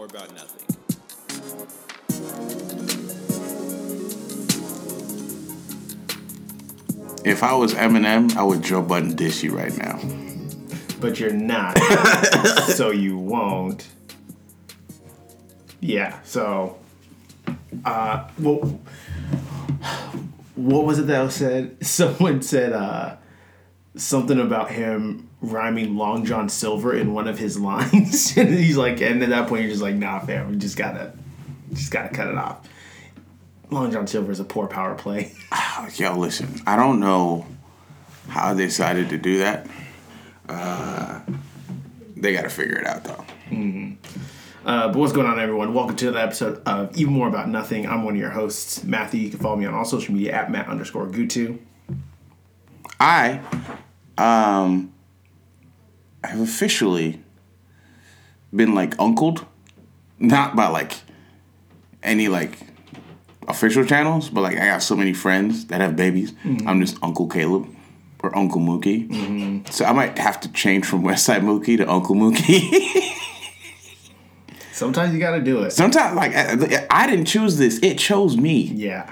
more about nothing. If I was Eminem, I would Joe Budden dish you right now. but you're not, so you won't. Yeah. So, uh, well, what was it that was said? Someone said uh, something about him rhyming Long John Silver in one of his lines, and he's like, and at that point, you're just like, nah, fam, we just gotta, just gotta cut it off. Long John Silver is a poor power play. Yo, listen, I don't know how they decided to do that. Uh, they got to figure it out, though. Uh, but what's going on, everyone? Welcome to another episode of Even More About Nothing. I'm one of your hosts, Matthew. You can follow me on all social media at Matt underscore Gutu. I um I have officially been like uncled, not by like any like official channels, but like I got so many friends that have babies. I'm just Uncle Caleb or Uncle Mookie. So I might have to change from Westside Mookie to Uncle Mookie. Sometimes you got to do it. Sometimes like I, I didn't choose this; it chose me. Yeah.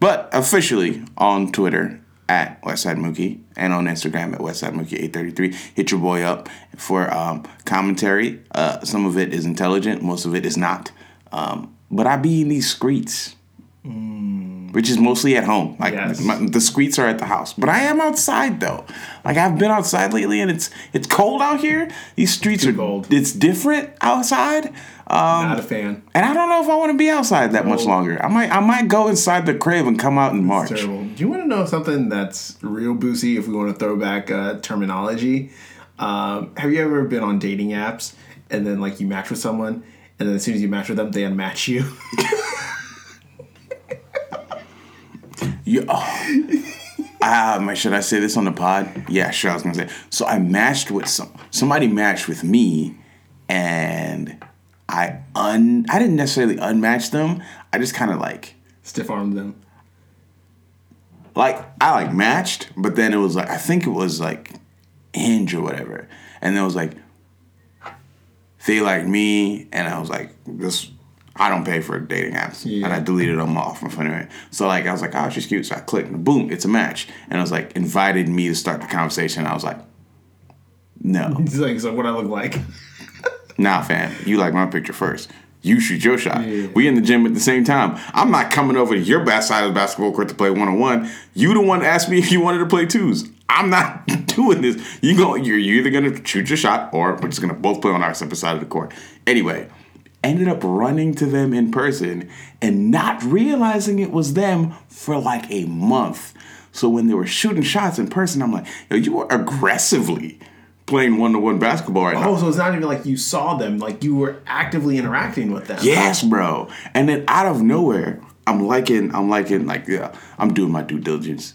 But officially on Twitter at Westside Mookie and on Instagram at Westside Mookie 833. Hit your boy up for um, commentary. Uh, some of it is intelligent, most of it is not. Um, but I be in these streets, which is mostly at home. Like Yes. my, the streets are at the house, but I am outside though. Like I've been outside lately, and it's it's cold out here. These streets Too are cold. It's different outside. Um, Not a fan. and I don't know if I want to be outside that much longer. I might I might go inside the crib and come out in March. Terrible. Do you want to know something that's real boozy if we want to throw back uh, terminology? Um, have you ever been on dating apps and then like you match with someone and then as soon as you match with them, they unmatch you? You, oh. Ah, should I say this on the pod? Yeah, sure. I was gonna say. So I matched with some somebody matched with me, and I un I didn't necessarily unmatch them. I just kind of like Stiff armed them. like I like matched, but then it was like I think it was like Hinge or whatever, and then it was like they like me, and I was like this. I don't pay for dating apps, Yeah. and I deleted them off my phone. Anyway. So like I was like, oh, she's cute. So I clicked, and boom, it's a match, and I was like invited me to start the conversation. I was like, no, He's like, so what I look like? Nah, fam, you like my picture first. You shoot your shot. Yeah. We in the gym at the same time. I'm not coming over to your back side of the basketball court to play one on one. You the one asked me if you wanted to play twos. I'm not doing this. You go. You're, you're either gonna shoot your shot or we're just gonna both play on our separate side of the court. Anyway, ended up running to them in person and not realizing it was them for like a month. So when they were shooting shots in person, I'm like, yo, you were aggressively playing one to one basketball right now. Oh, so it's not even like you saw them, like you were actively interacting with them. Yes, bro. And then out of nowhere, I'm liking, I'm liking, like, yeah, I'm doing my due diligence.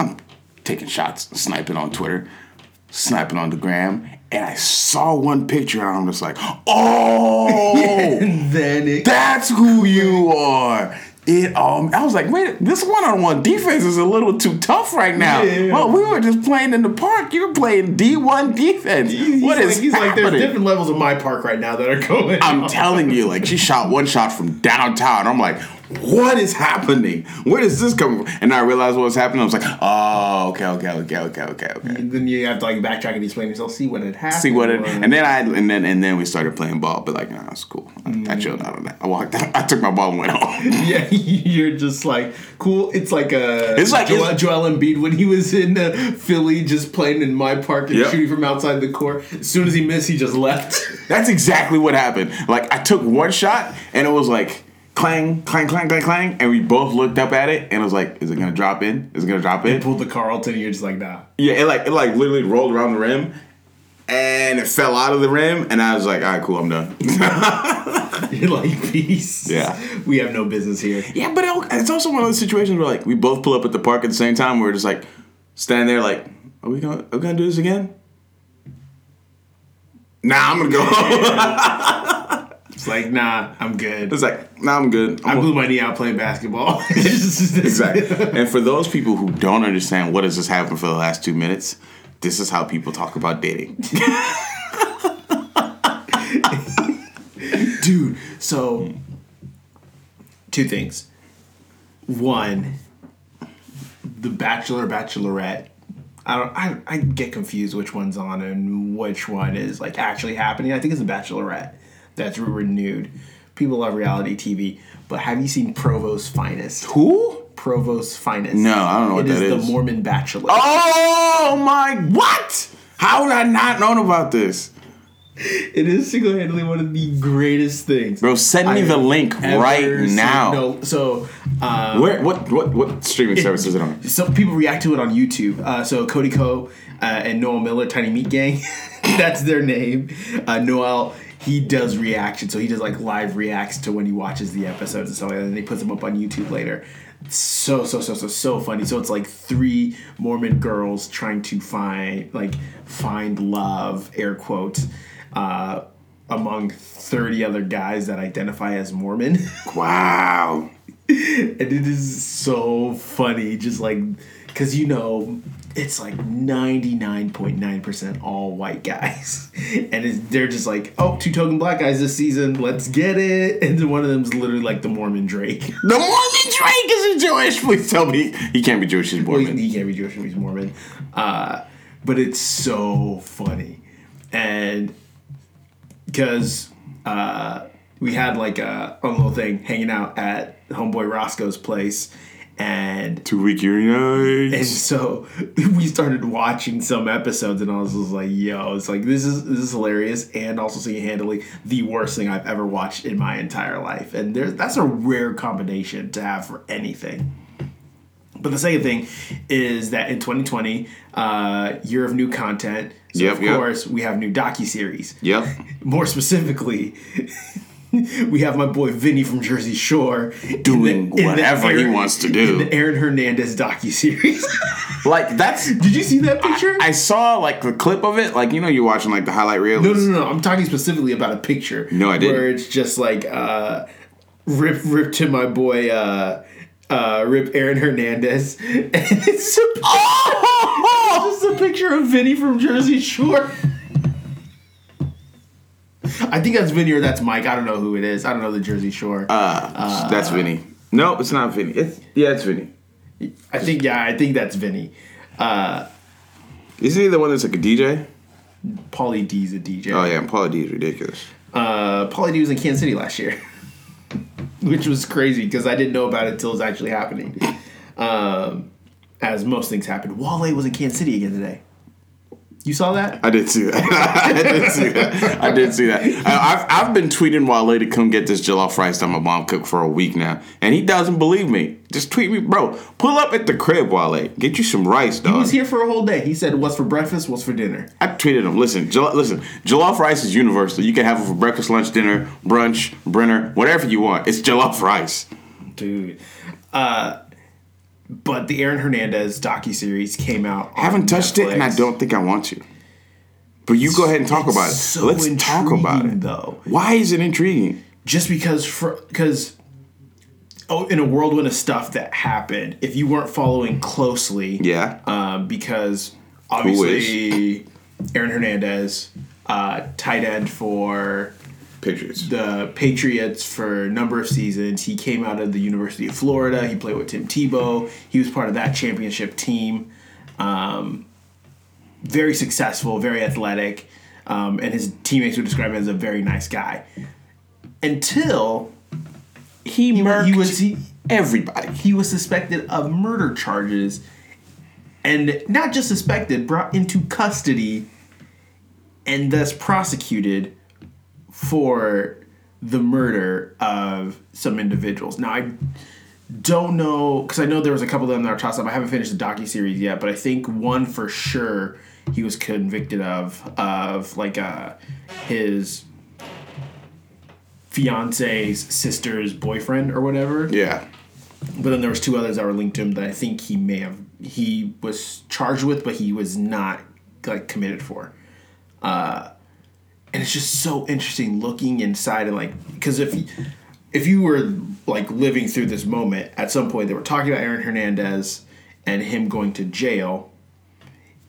I'm taking shots, sniping on Twitter, sniping on the gram, and I saw one picture and I'm just like, oh, And then it that's who you are. It um, I was like, wait, this one-on-one defense is a little too tough right now. Yeah. Well, we were just playing in the park. You're playing D1 defense. he's What like, is he's like, there's different levels of my park right now that are going. I'm on. telling you, like she shot one shot from downtown. I'm like, what is happening? Where does this come from? And I realized what was happening. I was like, oh, okay, okay, okay, okay, okay, okay. Then you have to like backtrack and explain yourself, see what had happened. See what it, and then I and then and then we started playing ball, but like, nah, it's cool. I, I chilled out on that. I walked out. I took my ball and went home. Yeah, you're just like cool. It's like a It's like- Joel, it's- Joel Embiid when he was in uh, Philly, just playing in my park and Yep. shooting from outside the court. As soon as he missed, he just left. That's exactly what happened. Like I took one shot and it was like clang, clang, clang, clang, clang, and we both looked up at it and it was like, is it gonna drop in? Is it gonna drop in? Pulled the Carlton, and you're just like, nah. Yeah, it like it like literally rolled around the rim, and it fell out of the rim, and I was like, all right, cool, I'm done. You're like, peace. Yeah. we have no business here. yeah, but it- it's also one of those situations where like we both pull up at the park at the same time. We're just like standing there, like, are we gonna are we gonna do this again? Nah, I'm gonna go. It's like, nah, I'm good. it's like, nah, I'm good. I I'm blew my knee out playing basketball. exactly. and for those people who don't understand what has just happened for the last two minutes, this is how people talk about dating. dude. So, two things. One, the Bachelor Bachelorette. I don't. I, I get confused which one's on and which one is like actually happening. I think it's the Bachelorette that's renewed. People love reality TV, but have you seen Provo's Finest? Who? Provo's Finest. No, I don't know what that is. It is the. Mormon Bachelor. Oh my! What? How would I not known about this, It is single handedly one of the greatest things. bro? Send me I the link right seen. now. No, so um, Where? What? What? What streaming service is it on? some people react to it on YouTube. Uh, so Cody Ko uh, and Noel Miller, Tiny Meat Gang, that's their name. Uh, Noel, he does reaction, so he does like live reacts to when he watches the episodes and stuff like that, and he puts them up on YouTube later. So so so so so funny. So it's like three Mormon girls trying to find like find love, air quotes, uh, among thirty other guys that identify as Mormon. Wow. and it is so funny just like because you know it's like 99.9% all white guys and it's, they're just like oh two token black guys this season let's get it and then one of them's literally like the mormon drake The Mormon Drake is a Jewish. Please tell me he can't be Jewish. He's Well, he, Mormon. he can't be jewish if he's mormon uh, but it's so funny and because uh, we had like a, a little thing hanging out at homeboy roscoe's place and Two week nights. And so we started watching some episodes, and I was just like, "Yo, it's like this is this is hilarious," and also single handedly the worst thing I've ever watched in my entire life. And there's that's a rare combination to have for anything. But the second thing is that in 2020, uh, year of new content. So Yep, of yep. course we have new docu series. Yep. More specifically, we have my boy Vinny from Jersey Shore in Doing whatever he wants to do. in the Aaron Hernandez docu series. Like that's. Did you see that picture? I saw like the clip of it. Like you know, you're watching like the highlight reel. no, no, no, no. I'm talking specifically about a picture. No, I didn't. Where it's just like uh, rip, rip to my boy, uh, uh, rip Aaron Hernandez, and it's a, Oh! it's just a picture of Vinny from Jersey Shore. I think that's Vinny or that's Mike. I don't know who it is. I don't know the Jersey Shore. Uh, that's Vinny. No, it's not Vinny. It's yeah, it's Vinny. I think yeah, I think that's Vinny. Uh, Isn't he the one that's like a DJ? Paulie D's a DJ. Oh yeah, Pauly D is ridiculous. uh, Pauly D was in Kansas City last year, which was crazy because I didn't know about it until it was actually happening. Um, as most things happen, Wale was in Kansas City again today. You saw that? I did see that. I did see that. I did see that. I, I've, I've been tweeting Wale to come get this jollof rice that my mom cooked for a week now, and he doesn't believe me. Just tweet me, bro. Pull up at the crib, Wale. Get you some rice, dog. He was here for a whole day. He said, "What's for breakfast? What's for dinner?" I tweeted him. Listen, jollof, listen. Jollof rice is universal. You can have it for breakfast, lunch, dinner, brunch, brenner, whatever you want. It's jollof rice. Dude. Uh, but the Aaron Hernandez docu series came out. I haven't touched it, and I don't think I want to. But you go ahead and talk about it. So Let's talk about it. though. Why is it intriguing? just because for because oh in a whirlwind of stuff that happened if you weren't following closely Yeah. um, because obviously aaron hernandez uh, tight end for Patriots. the patriots for a number of seasons. He came out of the university of florida. He played with tim tebow. He was part of that championship team. Um, very successful very athletic um, and his teammates would describe him as a very nice guy. Until he murked he was he, everybody. he was suspected of murder charges and not just suspected brought into custody and thus prosecuted for the murder of some individuals now i don't know because i know there was a couple of them that are tossed up i haven't finished the docu-series yet but i think one for sure he was convicted of of like uh his fiance's sister's boyfriend or whatever Yeah. but then there was two others that were linked to him that I think he may have he was charged with, but he was not like committed for. Uh, and it's just so interesting looking inside and like because if if you were like living through this moment, at some point they were talking about Aaron Hernandez and him going to jail,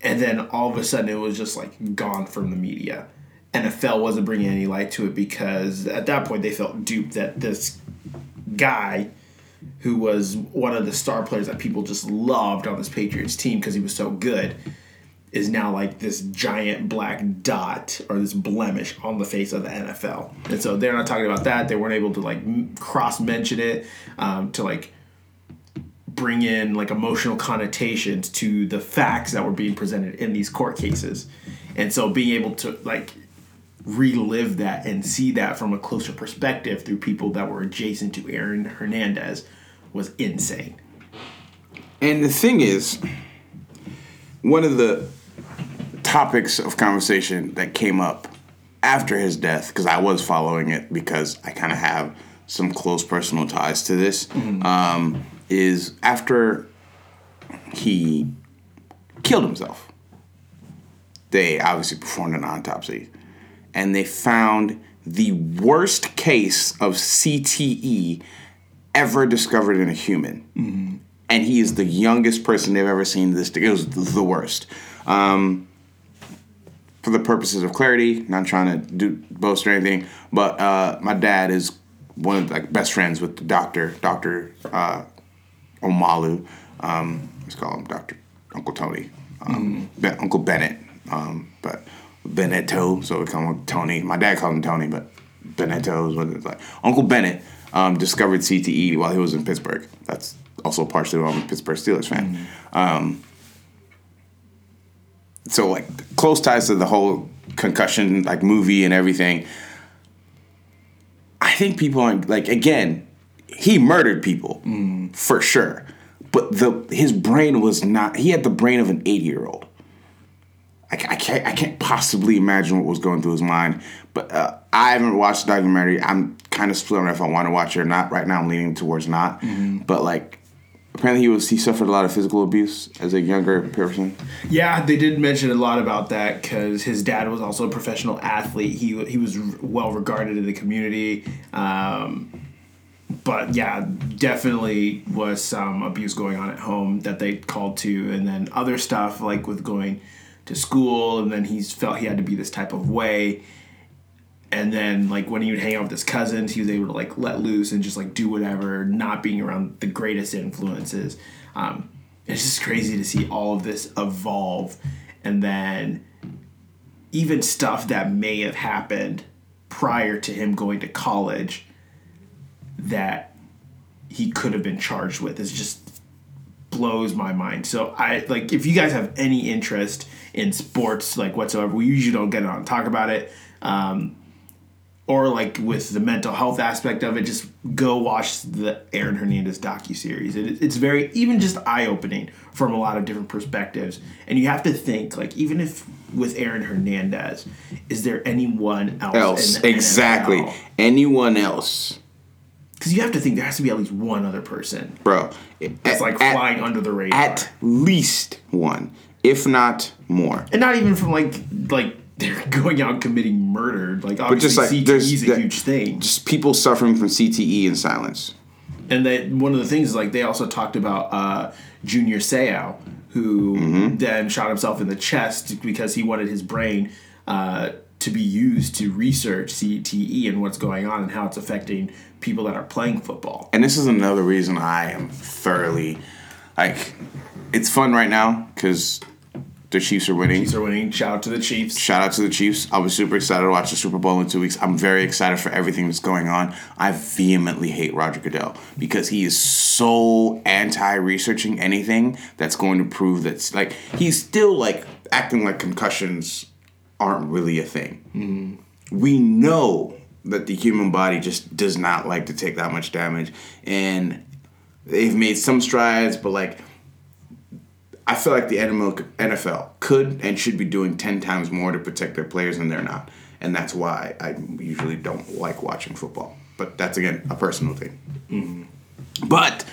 and then all of a sudden it was just like gone from the media. NFL wasn't bringing any light to it because at that point they felt duped that this guy who was one of the star players that people just loved on this Patriots team because he was so good is now like this giant black dot or this blemish on the face of the NFL. And so they're not talking about that. They weren't able to like cross mention it um, to like bring in like emotional connotations to the facts that were being presented in these court cases. And so being able to like relive that and see that from a closer perspective through people that were adjacent to Aaron Hernandez was insane. And the thing is, one of the topics of conversation that came up after his death, because I was following it because I kind of have some close personal ties to this, um, is after he killed himself. They obviously performed an autopsy and they found the worst case of CTE ever discovered in a human. And he is the youngest person they've ever seen this. It was the worst. Um, for the purposes of clarity, not trying to do boast or anything, but uh, my dad is one of like best friends with the doctor, Doctor uh, Omalu. Um, let's call him Doctor Uncle Tony, um, Ben- Uncle Bennet, um, but Benetto, so we call him Tony. My dad called him Tony, but Benetto is what it's like. Uncle Bennet um, discovered CTE while he was in Pittsburgh. That's also partially why I'm a Pittsburgh Steelers fan. Um, so like close ties to the whole concussion like movie and everything. I think people aren't like again, he murdered people for sure, but the his brain was not. He had the brain of an eighty year old. I, I can't I can't possibly imagine what was going through his mind. But uh, I haven't watched the documentary. I'm kind of split on if I want to watch it or not. Right now, I'm leaning towards not. But like, apparently he was he suffered a lot of physical abuse as a younger person. Yeah, they did mention a lot about that because his dad was also a professional athlete. He he was well regarded in the community. Um, but yeah, definitely was some abuse going on at home that they called to, and then other stuff like with going to school, and then he's felt he had to be this type of way. And then like when he would hang out with his cousins, he was able to like let loose and just like do whatever, not being around the greatest influences. Um, it's just crazy to see all of this evolve, and then even stuff that may have happened prior to him going to college that he could have been charged with is just blows my mind. So I like if you guys have any interest in sports like whatsoever, we usually don't get on and talk about it. Um, or like with the mental health aspect of it, just go watch the Aaron Hernandez docu series. It, it's very even just eye opening from a lot of different perspectives, and you have to think like even if with Aaron Hernandez, is there anyone else? Else, exactly. Anyone else, Because you have to think there has to be at least one other person bro? that's at, like at- flying under the radar, at least one, if not more. and not even from like like they're going out committing murder. Like obviously, just, like, CTE is a huge thing. Just people suffering from CTE in silence. And that one of the things is like they also talked about uh, Junior Seau, who Mm-hmm. then shot himself in the chest because he wanted his brain uh, to be used to research CTE and what's going on and how it's affecting people that are playing football. And this is another reason I am thoroughly like. It's fun right now because the Chiefs are winning. Chiefs are winning. Shout out to the Chiefs. Shout out to the Chiefs. I was super excited to watch the Super Bowl in two weeks. I'm very excited for everything that's going on. I vehemently hate Roger Goodell because he is so anti researching anything that's going to prove that's like he's still like acting like concussions aren't really a thing. Mm-hmm. We know that the human body just does not like to take that much damage, and they've made some strides, but like I feel like the NFL could and should be doing 10 times more to protect their players, and they're not. And that's why I usually don't like watching football. But that's, again, a personal thing. But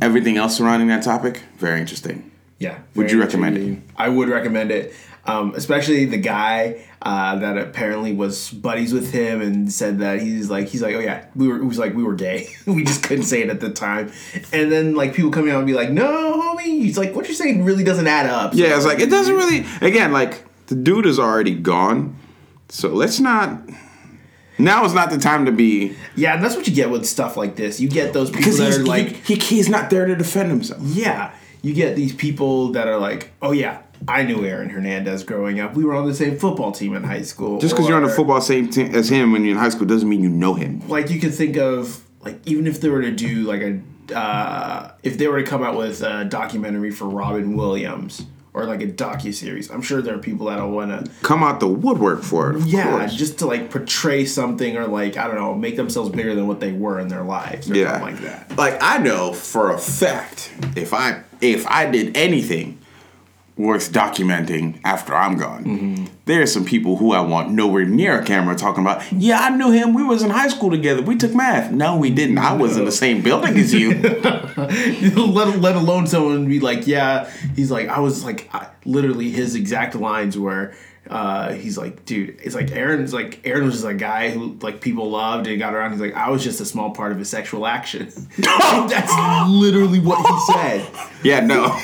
everything else surrounding that topic, very interesting. Yeah. Would very you recommend it? I would recommend it. Um, especially the guy uh, that apparently was buddies with him and said that he's like he's like oh yeah we were it was like we were gay we just couldn't say it at the time and then like people coming out and be like no homie he's like what you're saying really doesn't add up Yeah, it's like, it doesn't really, again, like, the dude is already gone. So let's not. Now is not the time to be Yeah, and that's what you get with stuff like this. You get those people that are like, he, he, he's not there to defend himself. yeah, you get these people that are like, oh yeah, I knew Aaron Hernandez growing up. We were on the same football team in high school. Just because you're on the football same team as him when you're in high school doesn't mean you know him. like you could think of like even if they were to do like a uh, if they were to come out with a documentary for Robin Williams or like a docu series, I'm sure there are people that'll want to Come out the woodwork for it. Of yeah course. just to like portray something or like I don't know make themselves bigger than what they were in their lives or yeah, something like that. Like I know for a fact if I if I did anything worth documenting after I'm gone, Mm-hmm. there are some people who I want nowhere near a camera talking about. Yeah, I knew him. We was in high school together. We took math. No, we didn't. I was in the same building as you. let, let alone someone be like, yeah, he's like, I was like, I, literally his exact lines were, uh, he's like, dude, it's like Aaron's like, Aaron was just a guy who like people loved and got around. He's like, I was just a small part of his sexual action. That's literally what he said. yeah, no.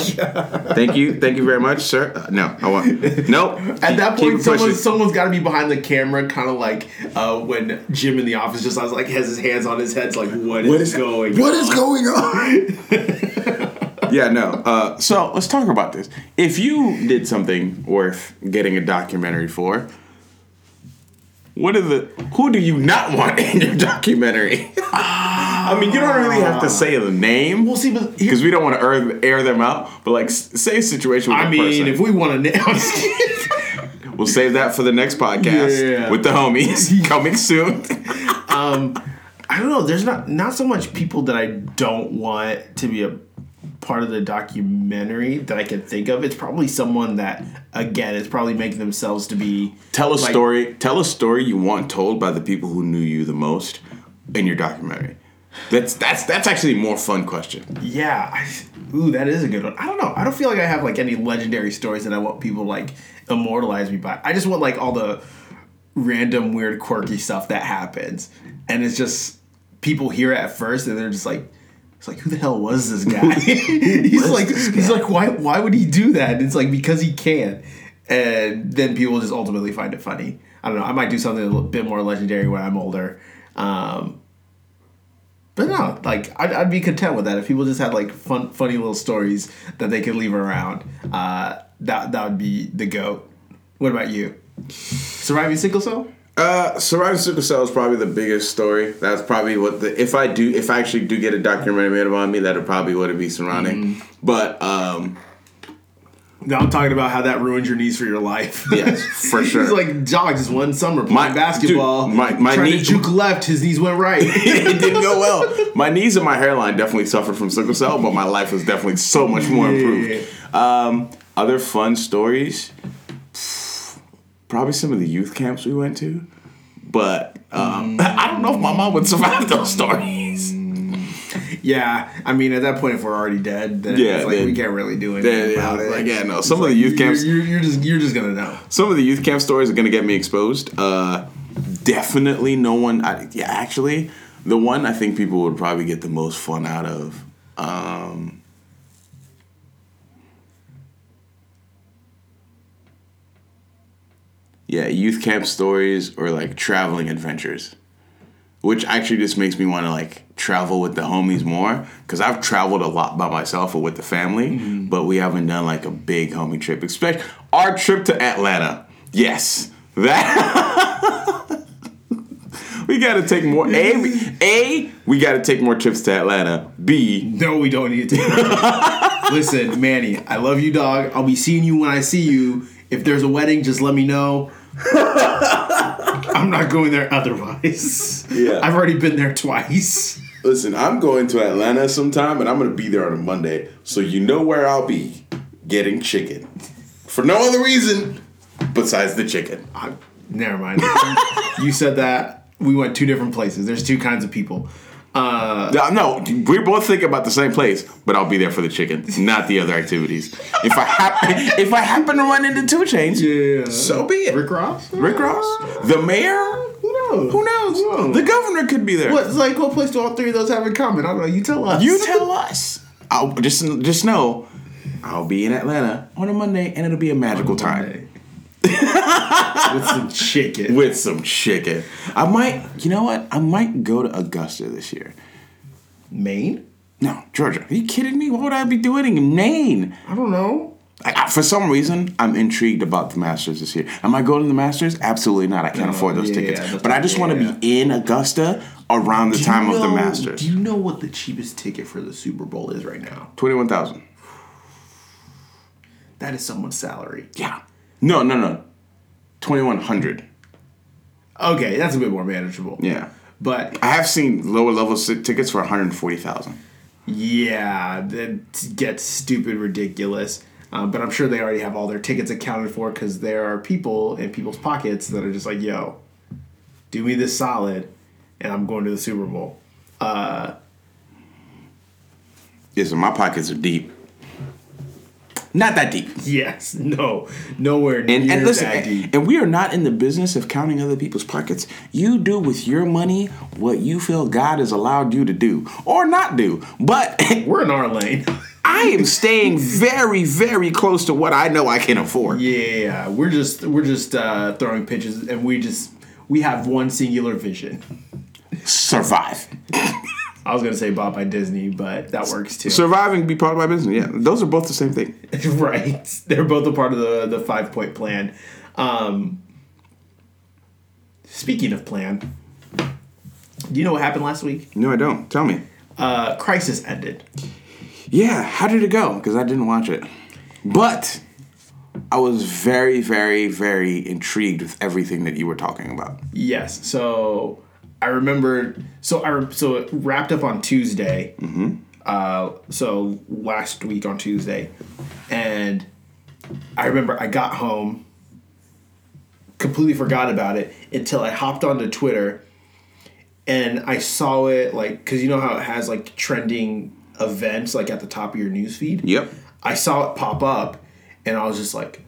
thank you, thank you very much, sir. Uh, no, I want no. At that point, someone, someone's got to be behind the camera, kind of like uh, when Jim in the office just has like has his hands on his head, it's like what is, What is going? What is going on? yeah, no. Uh, so let's talk about this. If you did something worth getting a documentary for, what are the who do you not want in your documentary? I mean, you don't really have to say the name We'll see, because we don't want to air, air them out. But like, say a situation. With I mean, person. if we want to, we'll save that for the next podcast Yeah. with the homies coming soon. Um, I don't know. There's not not so much people that I don't want to be a part of the documentary that I can think of. It's probably someone that again is probably making themselves to be Tell a Like- story. Tell a story you want told by the people who knew you the most in your documentary. That's that's that's actually a more fun question. yeah. I, ooh, that is a good one. I don't know. I don't feel like I have like any legendary stories that I want people like immortalize me by. I just want like all the random weird quirky stuff that happens, and it's just people hear it at first and they're just like. It's like who the hell was this guy? he's like this he's like why why would he do that? And it's like because he can, and then people just ultimately find it funny. I don't know. I might do something a little bit more legendary when I'm older. Um, but no, like I'd, I'd be content with that if people just had like fun, funny little stories that they could leave around. Uh, that that would be the goat. What about you? Surviving sickle cell? Uh, surviving sickle cell is probably the biggest story. That's probably what the if I do if I actually do get a documentary made about me, that'll probably what it be surrounding. But um, No, I'm talking about how that ruined your knees for your life. yes, for sure. He's like jogged just one summer playing My- basketball. dude, my- my knee- juke left, his knees went right. it didn't go well. My knees and my hairline definitely suffered from sickle cell, but my life was definitely so much more improved. Um, other fun stories, probably some of the youth camps we went to, but um, I don't know if my mom would survive those stories. yeah, I mean at that point, if we're already dead, then Yeah, it's like then- we can't really do anything Yeah, yeah, about it. like, yeah, no. Some It's of the youth camps, you're, you're just you're just gonna know. some of the youth camp stories are gonna get me exposed. Uh, definitely, no one. I, yeah, actually, the one I think people would probably get the most fun out of. Um, yeah, youth camp stories or like traveling adventures, which actually just makes me want to like travel with the homies more because I've traveled a lot by myself or with the family, mm-hmm. but we haven't done like a big homie trip. Especially our trip to Atlanta. Yes, that. we got to take more. A, we- a, we got to take more trips to Atlanta. B, No, we don't need to. Listen, Manny, I love you, dog. I'll be seeing you when I see you. If there's a wedding, just let me know. I'm not going there otherwise. Yeah. I've already been there twice. Listen, I'm going to Atlanta sometime and I'm going to be there on a Monday. So you know where I'll be getting chicken. For no other reason besides the chicken. I, never mind. you said that. We went two different places. There's two kinds of people. Uh, No, no, we're both thinking about the same place, but I'll be there for the chicken, not the other activities. If I happen if I happen to run into 2 Chainz, yeah. so be it. Rick Ross? Rick Ross, the mayor, Who knows? who knows? The governor could be there. What, it's like, what place do all three of those have in common? I don't know. You tell us. You tell us. I'll just just know I'll be in Atlanta on a Monday and it'll be a magical time. With some chicken. with some chicken. I might, you know what? I might go to Augusta this year. Maine? No, Georgia. Are you kidding me? What would I be doing in Maine? I don't know. I, I- for some reason, I'm intrigued about the Masters this year. Am I going to the Masters? Absolutely not. I can't No, afford those yeah, tickets. yeah, but I just want to be in Augusta around the Do you time of the Masters. Do you know what the cheapest ticket for the Super Bowl is right now? Twenty-one thousand. That is someone's salary. Yeah. No, no, no. Twenty-one hundred. Okay, that's a bit more manageable. Yeah. But I have seen lower level tickets for one hundred forty thousand. yeah, that gets stupid ridiculous. Um, but I'm sure they already have all their tickets accounted for because there are people in people's pockets that are just like, yo, do me this solid, and I'm going to the Super Bowl. Uh, Yeah, so my pockets are deep. Not that deep. yes, no, nowhere near And, and listen, that deep. and we are not in the business of counting other people's pockets. You do with your money what you feel God has allowed you to do or not do. But We're in our lane. I am staying very, very close to what I know I can afford. yeah, we're just we're just uh, throwing pitches, and we just we have one singular vision. Survive. I was gonna say bought by Disney, but that works too. Surviving be part of my business. Yeah, those are both the same thing. right. They're both a part of the, the five point plan. Um, speaking of plan, do you know what happened last week? No, I don't. Tell me. Uh, Crisis ended. Yeah, how did it go? Because I didn't watch it. But I was very, very, very intrigued with everything that you were talking about. Yes. So I remember. So I so it wrapped up on Tuesday. Mm-hmm. Uh, so last week on Tuesday, and I remember I got home, completely forgot about it until I hopped onto Twitter, and I saw it like because you know how it has like trending events like at the top of your newsfeed. Yep. I saw it pop up, and I was just like,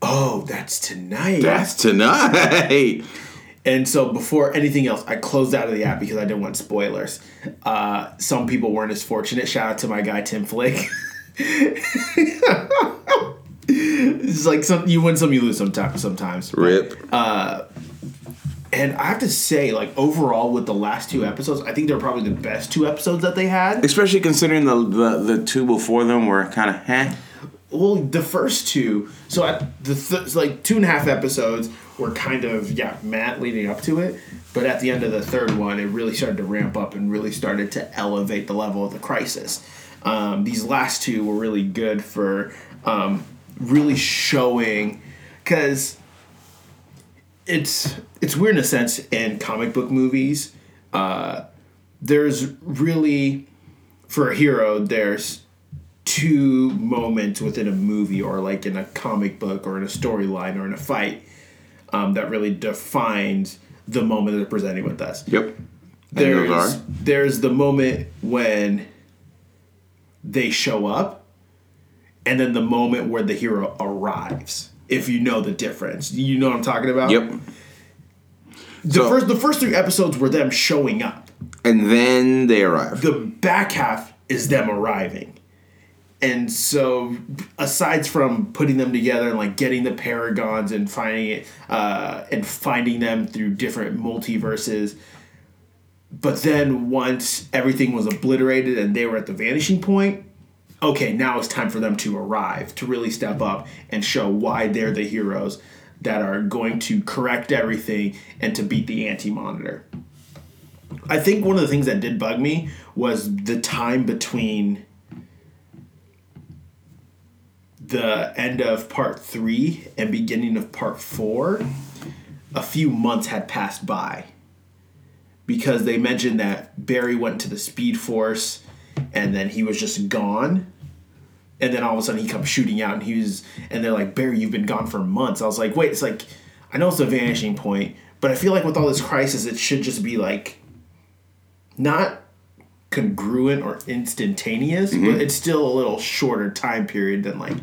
"Oh, that's tonight." That's tonight. And so before anything else, I closed out of the app because I didn't want spoilers. Uh, some people weren't as fortunate. Shout out to my guy Tim Flick. it's like some you win some, you lose sometimes. Sometimes, Rip. and I have to say, like overall, with the last two episodes, I think they're probably the best two episodes that they had. Especially considering the, the the two before them were kind of eh. Well, the first two, so at the th- like two and a half episodes were kind of yeah, Matt leading up to it, but at the end of the third one, it really started to ramp up and really started to elevate the level of the crisis. Um, these last two were really good for um, really showing, because it's it's weird in a sense in comic book movies. Uh, there's really for a hero there's two moments within a movie or like in a comic book or in a storyline or in a fight um, that really defines the moment they're presenting with us. Yep. And There's there's the moment when they show up, and then the moment where the hero arrives. If you know the difference, you know what I'm talking about. Yep. The So- first the first three episodes were them showing up. And then they arrive. the back half is them arriving. And so, aside from putting them together and like getting the paragons and finding it, uh, and finding them through different multiverses, but then once everything was obliterated and they were at the vanishing point, okay, now it's time for them to arrive to really step up and show why they're the heroes that are going to correct everything and to beat the anti monitor. I think one of the things that did bug me was the time between the end of part three and beginning of part four. A few months had passed by because they mentioned that Barry went to the Speed Force and then he was just gone. And then all of a sudden he comes shooting out and he was, and they're like, Barry, you've been gone for months. I was like, wait, it's like, I know it's a vanishing point, but I feel like with all this crisis, it should just be like, not congruent or instantaneous, but it's still a little shorter time period than like,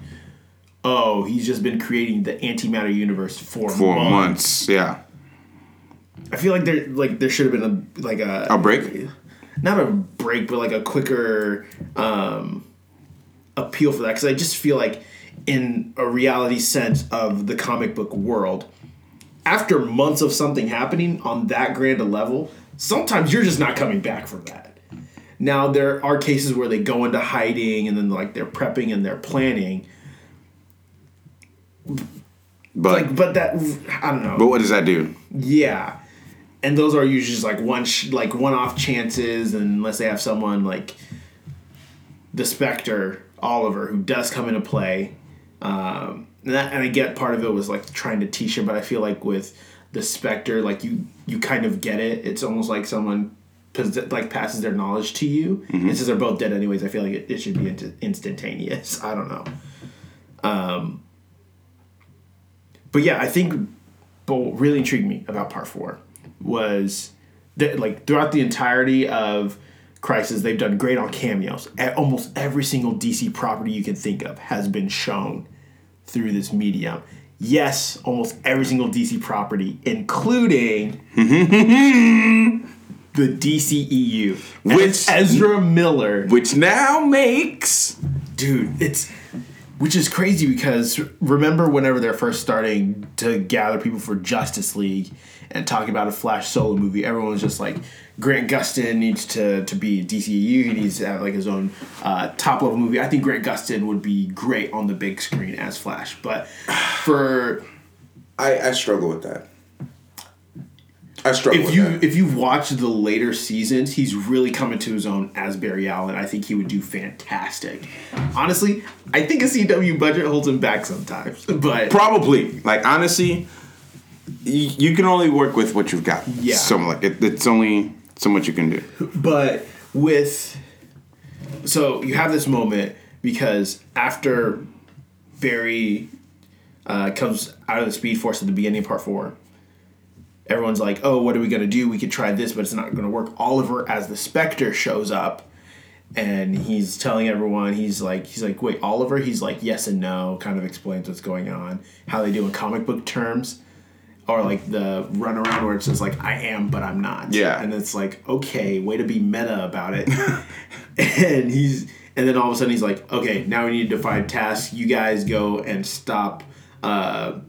oh, he's just been creating the antimatter universe for, For months. months. Yeah. I feel like there like there should have been a like a A break? not a break, but like a quicker um, appeal for that because I just feel like in a reality sense of the comic book world, after months of something happening on that grand a level, sometimes you're just not coming back from that. Now there are cases where they go into hiding and then like they're prepping and they're planning. But Like, but that I don't know. but what does that do? Yeah, and those are usually just like one sh- like one off chances, unless they have someone like the Spectre Oliver who does come into play. Um, and, that, and I get part of it was like trying to teach him, but I feel like with the Spectre, like you you kind of get it. It's almost like someone like passes their knowledge to you. And since they're both dead anyways, I feel like it, it should be instantaneous. I don't know. Um, but yeah, I think what really intrigued me about part four was that like throughout the entirety of Crisis, they've done great on cameos. Almost every single DC property you can think of has been shown through this medium. Yes, almost every single DC property, including the DCEU, Which- which Ezra Miller. Which now makes dude it's which is crazy because remember whenever they're first starting to gather people for justice league and talking about a flash solo movie everyone was just like grant gustin needs to, to be dcu he needs to have like his own uh, top level movie. I think grant gustin would be great on the big screen as flash but for I, I struggle with that. I struggle if you that. if you've watched the later seasons, he's really coming to his own as Barry Allen. I think he would do fantastic. Honestly, I think a CW budget holds him back sometimes, but Probably. Like honestly, you, you can only work with what you've got. Yeah. So like it, it's only so much you can do. but with so you have this moment because after Barry uh, comes out of the Speed Force at the beginning of Part Four. Everyone's like, "Oh, what are we gonna do? We could try this, but it's not gonna work." Oliver, as the Spectre, shows up, and he's telling everyone he's like he's like wait oliver he's like yes and no kind of explains what's going on how they do in comic book terms or like the runaround where it's just like i am but i'm not Yeah. and it's like okay way to be meta about it and he's and then all of a sudden he's like okay now we need to define tasks you guys go and stop uh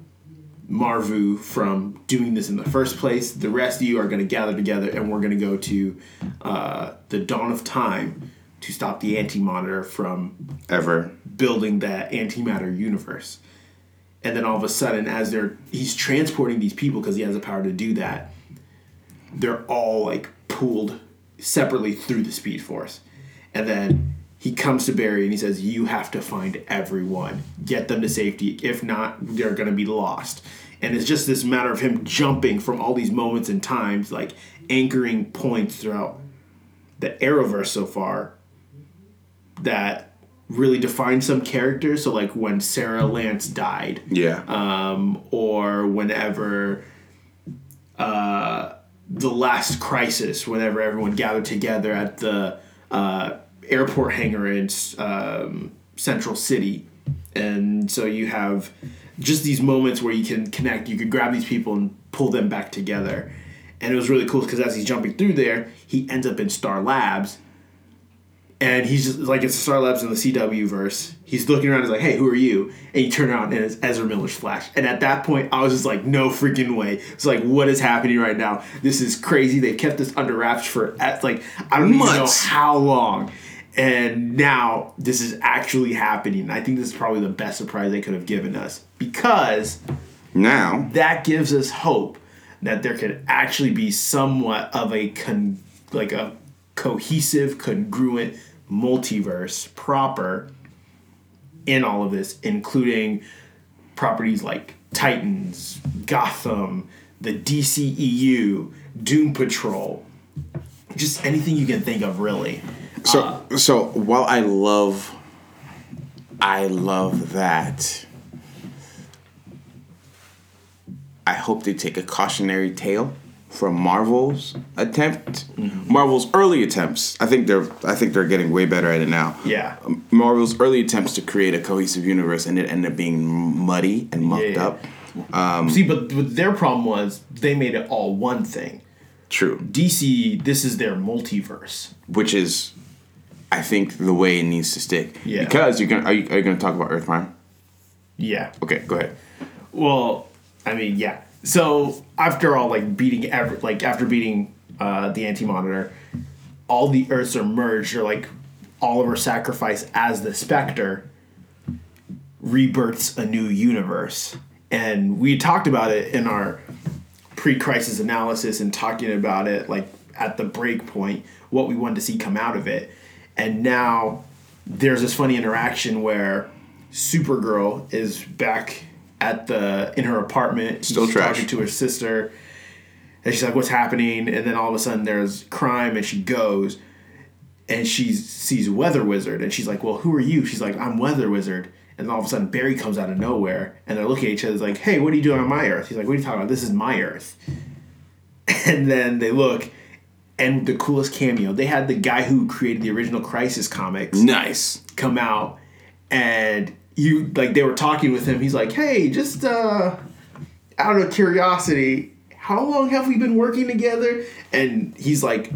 Mar Novu from doing this in the first place. The rest of you are going to gather together, and we're going to go to uh, the dawn of time to stop the anti monitor from Ever. building that antimatter universe. And then all of a sudden, as they're he's transporting these people because he has the power to do that, they're all like pulled separately through the Speed Force, and then he comes to Barry and he says, "You have to find everyone, get them to safety. If not, they're gonna be lost." And it's just this matter of him jumping from all these moments and times, like anchoring points throughout the Arrowverse so far that really define some characters. So like when Sara Lance died, Yeah. um, or whenever uh, the last crisis, whenever everyone gathered together at the uh, airport hangar in um, Central City, and so you have just these moments where you can connect. You could grab these people and pull them back together. And it was really cool because as he's jumping through there, he ends up in Star Labs, and he's just like it's Star Labs in the CW verse. He's looking around, he's like, "Hey, who are you?" And you turn around, and it's Ezra Miller's Flash. And at that point, I was just like, "No freaking way!" It's like, what is happening right now? This is crazy. They've kept this under wraps for like I don't even know how long, and now this is actually happening. I think this is probably the best surprise they could have given us because now, that gives us hope that there could actually be somewhat of a con- like a cohesive, congruent multiverse proper in all of this, including properties like Titans, Gotham, the DCEU, Doom Patrol, just anything you can think of, really. So uh. so while I love, I love that. I hope they take a cautionary tale from Marvel's attempt. Mm-hmm. Marvel's early attempts. I think they're. I think they're getting way better at it now. Yeah. Um, Marvel's early attempts to create a cohesive universe and it ended up being muddy and mucked Yeah. up. Um, See, but, but their problem was they made it all one thing. True. DC, this is their multiverse. which is, I think, the way it needs to stick. Yeah. Because you can. Are you, are you going to talk about Earth Prime? Yeah. Okay, go ahead. Well, I mean, yeah. So after all, like beating every, like after beating uh, the Anti Monitor, all the Earths are merged. Or like Oliver sacrifice as the Spectre rebirths a new universe, and we talked about it in our pre-crisis analysis and talking about it like at the break point what we wanted to see come out of it, and now there's this funny interaction where Supergirl is back at the in her apartment, Still she's trash. talking to her sister, and she's like, "What's happening?" And then all of a sudden, there's crime, and she goes, and she sees Weather Wizard, and she's like, "Well, who are you?" She's like, "I'm Weather Wizard." And then all of a sudden, Barry comes out of nowhere, and they're looking at each other like, "Hey, what are you doing on my Earth?" He's like, "What are you talking about? This is my Earth." And then they look, and the coolest cameo. They had the guy who created the original Crisis comics Nice. come out and you like they were talking with him. He's like hey just uh out of curiosity how long have we been working together? And he's like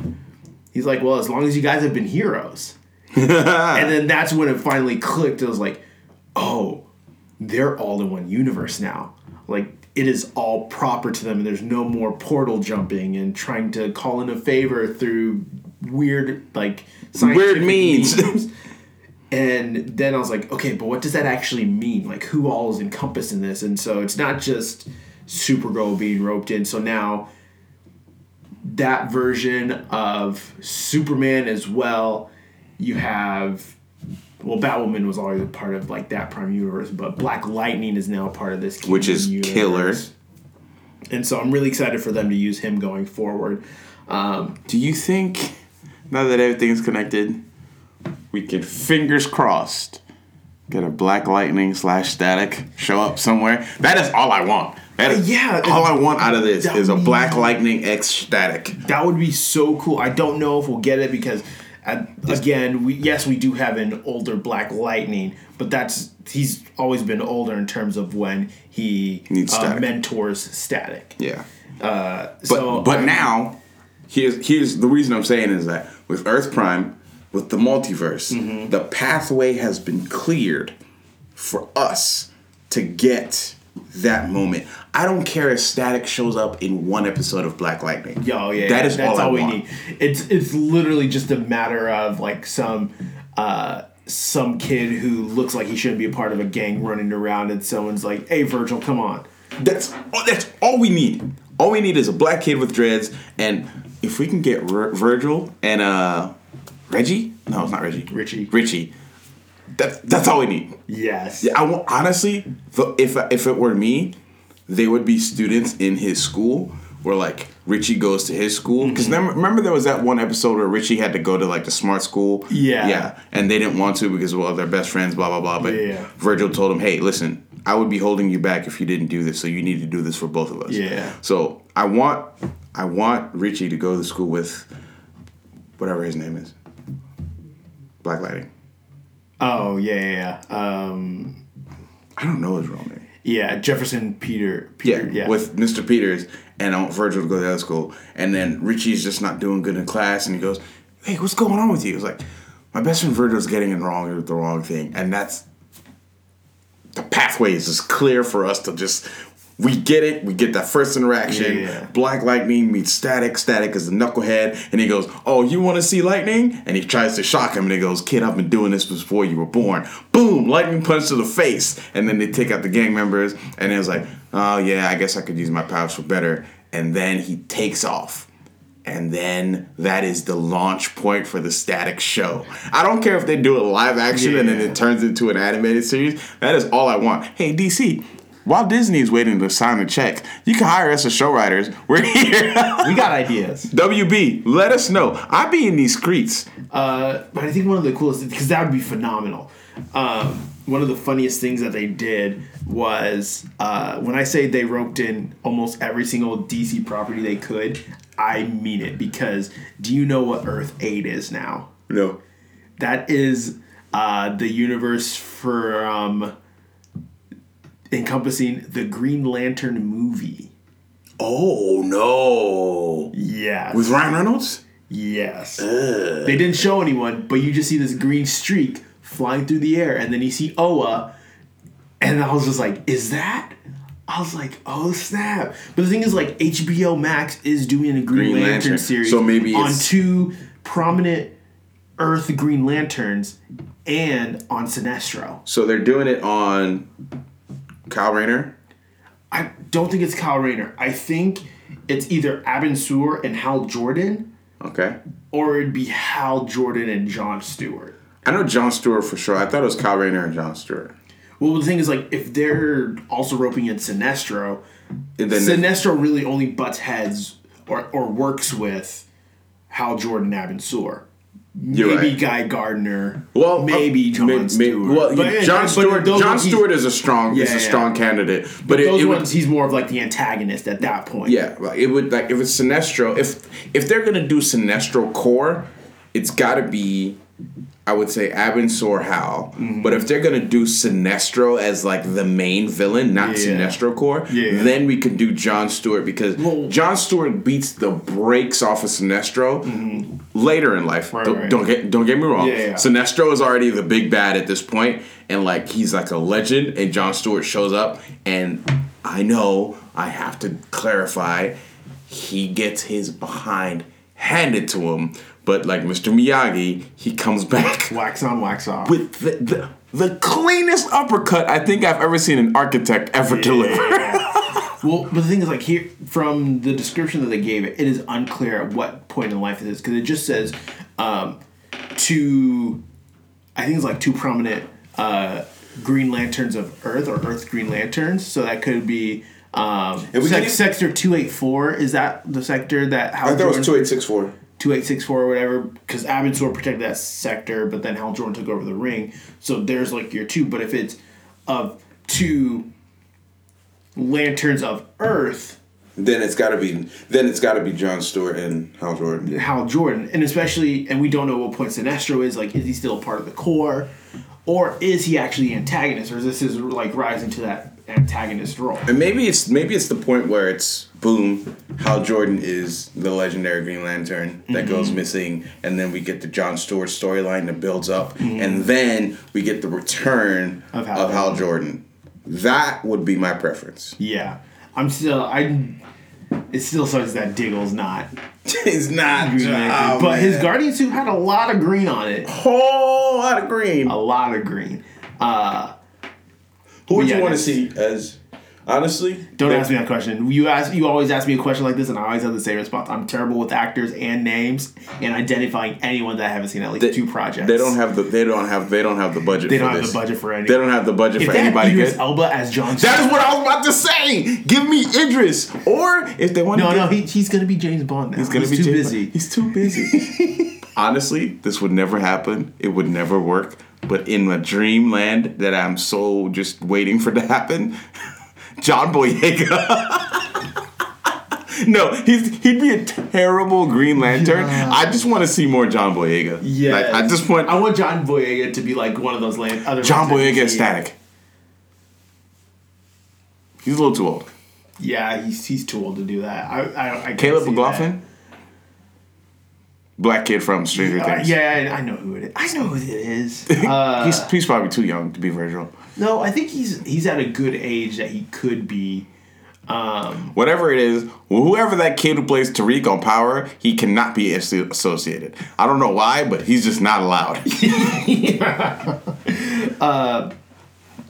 he's like well as long as you guys have been heroes. And then that's when it finally clicked. It was like oh they're all in one universe now. Like it is all proper to them and there's no more portal jumping and trying to call in a favor through weird like Weird means. and then I was like, okay, but what does that actually mean? Like, who all is encompassed in this? And so it's not just Supergirl being roped in. So now that version of Superman as well, you have. Well, Batwoman was always a part of like that Prime universe, but Black Lightning is now part of this, Which is Kingdom killer. And so I'm really excited for them to use him going forward. Um, Do you think now that everything's connected, we can fingers crossed get a Black Lightning slash Static show up somewhere? That is all I want. That is Yeah, all I want out of this is a Black Lightning X Static. That would be so cool. I don't know if we'll get it because, again, we yes we do have an older Black Lightning, but that's he's always been older in terms of when he Needs uh, static. mentors Static. Yeah. But But but now, here's here's the reason I'm saying is that with Earth Prime, with the multiverse, Mm-hmm. the pathway has been cleared for us to get that moment. I don't care if Static shows up in one episode of Black Lightning. Yo, yeah, that is that's all, all, I we want. need. It's it's literally just a matter of like some uh some kid who looks like he shouldn't be a part of a gang running around, and someone's like, "Hey, Virgil, come on." That's all, that's all we need. All we need is a black kid with dreads, and if we can get Vir- Virgil and uh Reggie, no, it's not Reggie, Richie. Richie. That's that's all we need. Yes. I want honestly, if if it were me, they would be students in his school where like Richie goes to his school because mm-hmm. remember there was that one episode where Richie had to go to like the smart school. Yeah. yeah, and they didn't want to because well they're best friends, blah blah blah. But Yeah. Virgil told him, hey, listen, I would be holding you back if you didn't do this, so you need to do this for both of us. Yeah. So I want I want Richie to go to school with whatever his name is, Black Lightning. Oh yeah, yeah. yeah. Um, I don't know his real name. yeah, Jefferson Peter. Yeah, Peter. Yeah. with Mr. Peters, and I want Virgil to go to the other school. And then Richie's just not doing good in class, and he goes, "Hey, what's going on with you?" It's like, my best friend Virgil's getting it wrong with the wrong thing, and that's the pathway is just clear for us to just. We get it. We get that first interaction. Yeah. Black Lightning meets Static. Static is the knucklehead, and he goes, "Oh, you want to see Lightning?" And he tries to shock him, and he goes, "Kid, I've been doing this before you were born." Boom! Lightning punch to the face, and then they take out the gang members, and it was like, "Oh yeah, I guess I could use my powers for better." And then he takes off, and then that is the launch point for the Static show. I don't care if they do it live action and then it turns into an animated series. That is all I want. Hey DC. While Disney is waiting to sign the check, you can hire us as show writers. We're here. we got ideas. WB, let us know. I'd be in these streets. Uh, but I think one of the coolest because that would be phenomenal. Um, one of the funniest things that they did was uh, when I say they roped in almost every single DC property they could. I mean it because do you know what Earth Eight is now? No. That is uh, the universe from um, encompassing the Green Lantern movie. Oh no. Yes. With Ryan Reynolds? Yes. They didn't show anyone, but you just see this green streak flying through the air, and then you see Oa and I was just like, is that? I was like, oh snap! But the thing is, like HBO Max is doing a Green, Green Lantern, Lantern. series, So maybe on two prominent Earth Green Lanterns and on Sinestro. So they're doing it on Kyle Rayner. I don't think it's Kyle Rayner. I think it's either Abin Sur and Hal Jordan, Okay. or it'd be Hal Jordan and John Stewart. I know John Stewart for sure. I thought it was Kyle Rayner and John Stewart. Well, the thing is, like, if they're also roping in Sinestro, then Sinestro really only butts heads or, or works with Hal Jordan, Abin Sur. You're maybe right. Guy Gardner. Well, maybe uh, John may- may- Stewart. well, But- John but Stewart. those John ones, Stewart is a strong. is Yeah, a yeah. strong candidate, but it, those it would, ones, he's more of like the antagonist at that point. yeah, like it would like if it's Sinestro. If if they're gonna do Sinestro Corps, it's got to be. I would say Abin Sur Hal, Mm-hmm. but if they're gonna do Sinestro as like the main villain, not Yeah. Sinestro Corps, Yeah. then we could do John Stewart because Well- John Stewart beats the brakes off of Sinestro later in life. Mm-hmm. Right, don't, right. don't get don't get me wrong. Yeah. Sinestro is already the big bad at this point, and like he's like a legend. And John Stewart shows up, and I know I have to clarify, he gets his behind handed to him. But like Mr. Miyagi, he comes back. Wax on, wax off. With the, the, the cleanest uppercut I think I've ever seen an architect ever yeah. deliver. well, but the thing is, like here from the description that they gave it, it is unclear at what point in life it is because it just says um, two. I think it's like two prominent uh, Green Lanterns of Earth or Earth Green Lanterns. So that could be um, like even, Sector 284. Is that the sector that How I thought it was 2864. 2864 or whatever because Abin protected that sector but then Hal Jordan took over the ring. So there's like your two but if it's of two lanterns of earth Then it's got to be then it's got to be John Stewart and Hal Jordan. Hal Jordan. And especially and we don't know what point Sinestro is like is he still a part of the Corps? Or is he actually the antagonist? Or is this his like rising to that antagonist role And maybe it's maybe it's the point where it's boom, Hal Jordan is the legendary Green Lantern that Mm-hmm. goes missing, and then we get the John Stewart storyline that builds up, Mm-hmm. and then we get the return Of of Hal Hal, Jordan. That would be my preference. yeah I'm still I it still sucks that Diggle's not He's not, Green Lantern, but his guardian suit had a lot of green on it whole lot of green. a lot of green. Uh, Who would yeah, you want to see as? Honestly, don't ask me that question. You ask, you always ask me a question like this, and I always have the same response. I'm terrible with actors and names and identifying anyone that I haven't seen at least They- two projects. They don't have the. They don't have. They don't have the budget. They for don't have this. the budget for any. They don't have the budget If for they had anybody Idris good. Elba as John. That is what I was about to say. Give me Idris, or if they want No, to, no, he, he's gonna be James Bond now. he's gonna be too James busy. Bond. He's too busy. Honestly, this would never happen. It would never work. But in a dreamland that I'm so just waiting for to happen, John Boyega. no, he's he'd be a terrible Green Lantern. Yeah. I just want to see more John Boyega. Yeah, like, at this point, I want John Boyega to be like one of those land, other John Boyega is static. He's a little too old. Yeah, he's he's too old to do that. I, I, I Caleb McLaughlin, black kid from Stranger. Uh, Things. yeah, I know who it is. I know who it is. Uh, he's he's probably too young to be Virgil. no, I think he's he's at a good age that he could be. Um, Whatever it is, whoever that kid who plays Tariq on Power, he cannot be associated. I don't know why, but he's just not allowed.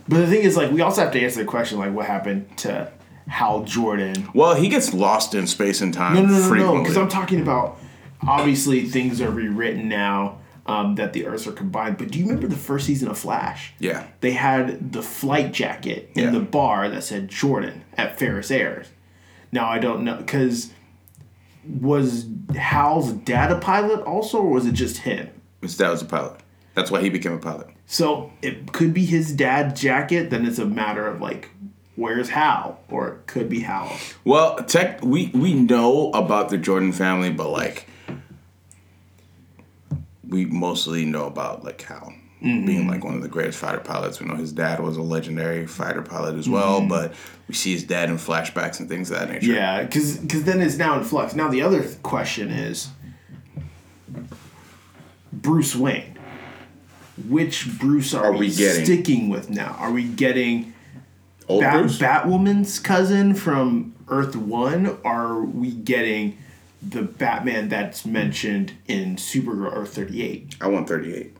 But the thing is, like, we also have to answer the question, like, what happened to Hal Jordan? well, he gets lost in space and time No, no, no, no, because I'm talking about obviously things are rewritten now um, that the Earths are combined. But do you remember the first season of Flash? yeah, They had the flight jacket in Yeah. the bar that said Jordan at Ferris Airs. Now I don't know because was Hal's dad a pilot also, or was it just him? his dad was a pilot. That's why he became a pilot. So it could be his dad's jacket. Then it's a matter of like, where's Hal, or it could be Hal. Well, tech we we know about the Jordan family, but like we mostly know about like Hal mm-hmm. being like one of the greatest fighter pilots. We know his dad was a legendary fighter pilot as well, mm-hmm. but we see his dad in flashbacks and things of that nature. Yeah, because then it's now in flux. Now the other question is Bruce Wayne. Which Bruce are, Are we, we getting? sticking with now? Are we getting Old Bat-? Batwoman's cousin from Earth One? Are we getting the Batman that's mentioned in Supergirl Earth Thirty Eight? I want 38.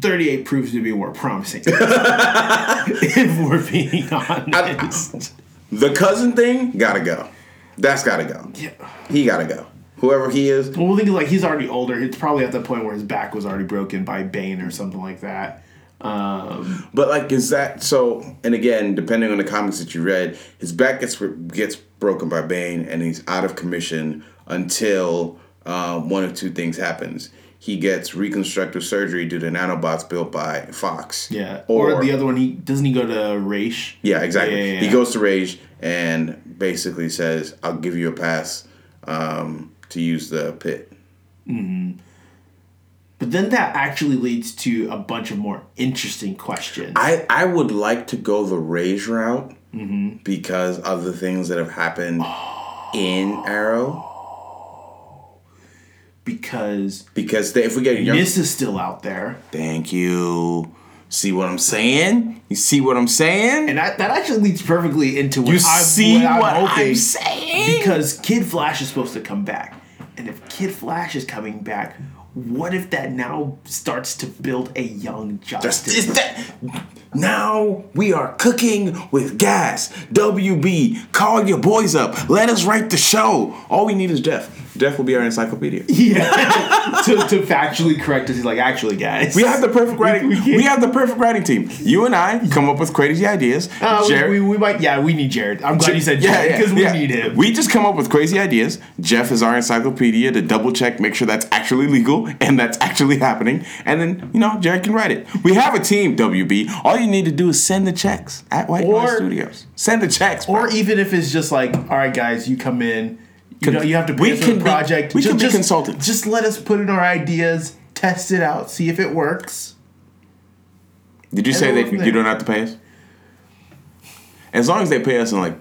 38 proves to be more promising. if we're being honest. The cousin thing gotta go. That's gotta go. yeah. He gotta go. Whoever he is, Well, think like he's already older. It's probably at the point where his back was already broken by Bane or something like that. Um, But like, is that so? And again, depending on the comics that you read, his back gets gets broken by Bane, and he's out of commission until um, one of two things happens. He gets reconstructive surgery due to nanobots built by Fox. yeah. Or, the other one, he doesn't he go to Ra's? Yeah, exactly. Yeah, yeah, He goes to Ra's and basically says, "I'll give you a pass um, to use the pit." But then that actually leads to a bunch of more interesting questions. I I would like to go the Ra's route mm-hmm. because of the things that have happened in Arrow. because Because they, if we get young, Nyssa is still out there. thank you. See what I'm saying? You see what I'm saying? And that, that actually leads perfectly into what you I'm, see what I'm what I'm saying? because Kid Flash is supposed to come back. And if Kid Flash is coming back, what if that now starts to build a young Just Justice? is that now we are cooking with gas. WB, call your boys up. Let us write the show. All we need is Jeff. Jeff will be our encyclopedia. yeah, to, to factually correct us. He's like, actually, guys, We have the perfect writing. we We, can't- have the perfect writing team. You and I come up with crazy ideas. Uh, we- Jared- we, we might, yeah, we need Jared. I'm glad you said Yeah, Jared yeah, because we yeah. need him. We just come up with crazy ideas. Jeff is our encyclopedia to double check, make sure that's actually legal and that's actually happening. And then, you know, Jared can write it. We have a team, WB. All you need to do is send the checks at White Noise Studios. Send the checks. bro. or even if it's just like, all right, guys, you come in. You know, you have to we pay us for can the be- project. we Ju- can be just, consultants. Just let us put in our ideas, test it out, see if it works. Did you say And that we'll from you there. don't have to pay us? As long as they pay us in like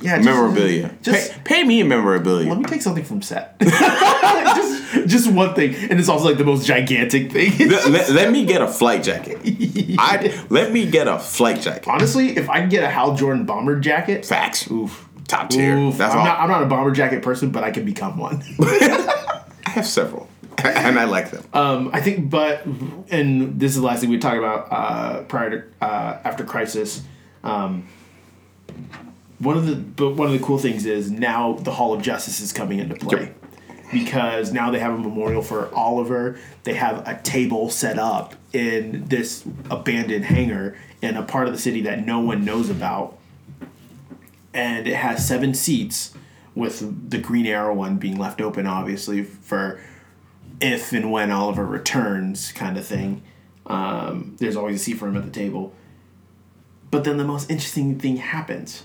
Yeah, just- memorabilia. Uh, just pay, pay me in memorabilia. let me take something from set. just, just one thing, and it's also like the most gigantic thing. let, let- let me get a flight jacket. I let me get a flight jacket. Honestly, if I can get a Hal Jordan bomber jacket, Facts. oof. Top tier. Oof. That's I'm all. not. I'm not a bomber jacket person, but I can become one. I have several, and I like them. um, I think, but and this is the last thing we talk about uh, prior to uh, after Crisis. Um, one of the but one of the cool things is now the Hall of Justice is coming into play. Yep. Because now they have a memorial for Oliver. They have a table set up in this abandoned hangar in a part of the city that no one knows about. And it has seven seats, with the Green Arrow one being left open, obviously, for if and when Oliver returns, kind of thing. Um, there's always a seat for him at the table. But then the most interesting thing happens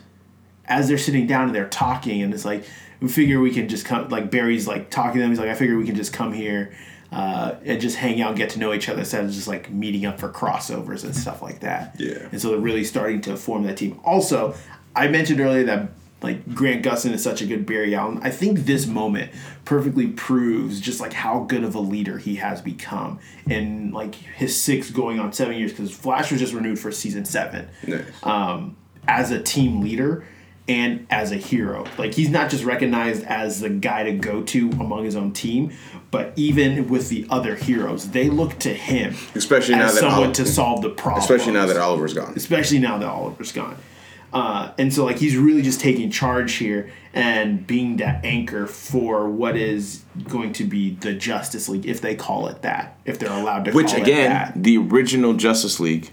as they're sitting down and they're talking, and it's like we figure we can just come. Like Barry's like talking to them. He's like, I figure we can just come here uh, and just hang out, and get to know each other instead of just like meeting up for crossovers and stuff like that. Yeah. And so they're really starting to form that team. Also, I mentioned earlier that like Grant Gustin is such a good Barry Allen. I think this moment perfectly proves just like how good of a leader he has become in like his six going on seven years because Flash was just renewed for season seven Nice. um, as a team leader and as a hero. Like he's not just recognized as the guy to go to among his own team, but even with the other heroes, they look to him Especially now that someone to solve the problem. Especially now that Oliver's gone. especially now that Oliver's gone. Uh, and so like he's really just taking charge here and being that anchor for what is going to be the Justice League, if they call it that, if they're allowed to Which call it again, the original Justice League,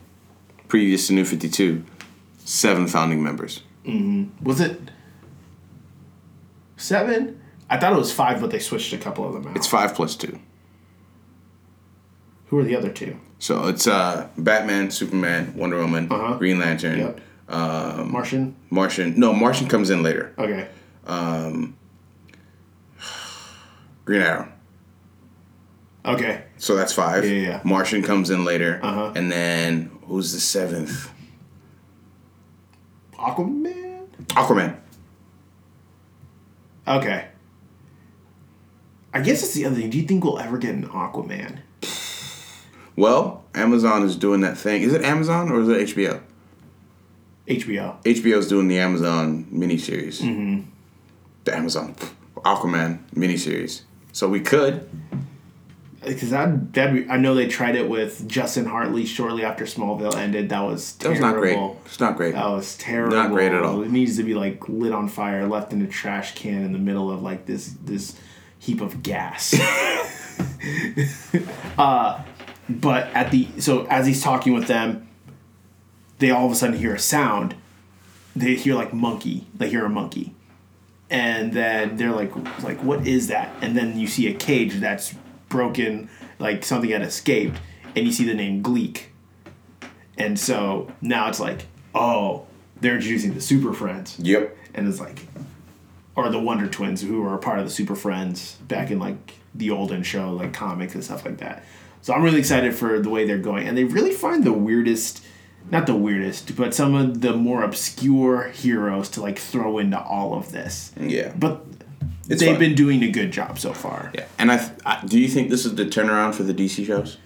previous to New Fifty Two, seven founding members. Was it seven? I thought it was five, but they switched a couple of them out. It's five plus two. Who are the other two? So it's uh, Batman, Superman, Wonder Woman, Uh-huh. Green Lantern, Yep. Um, Martian. Martian. No, Martian comes in later. Okay. Um, Green Arrow. Okay. So that's five. Yeah, yeah, yeah. Martian comes in later. Uh-huh. And then who's the seventh? Aquaman. Aquaman. Okay. I guess that's the other thing. Do you think we'll ever get an Aquaman? Well, Amazon is doing that thing. Is it Amazon or is it HBO? HBO. HBO's doing the Amazon miniseries. Mm-hmm. The Amazon Aquaman miniseries. So we could. Because that that I know they tried it with Justin Hartley shortly after Smallville ended. That was That was terrible. not great. It's not great. That was terrible. Not great at all. It needs to be like lit on fire, left in a trash can in the middle of like this this heap of gas. uh, but at the so as he's talking with them, they all of a sudden hear a sound. They hear like monkey. They hear a monkey, and then they're like like what is that? And then you see a cage that's broken, like something had escaped, and you see the name Gleek. And so now it's like, oh, they're introducing the Super Friends. Yep. And it's like, or the Wonder Twins, who were a part of the Super Friends back in like the olden show, like comics and stuff like that. So I'm really excited for the way they're going. And they really find the weirdest, not the weirdest, but some of the more obscure heroes to like throw into all of this. Yeah. But It's they've fun. been doing a good job so far. Yeah. And I, th- I do you think this is the turnaround for the DC shows?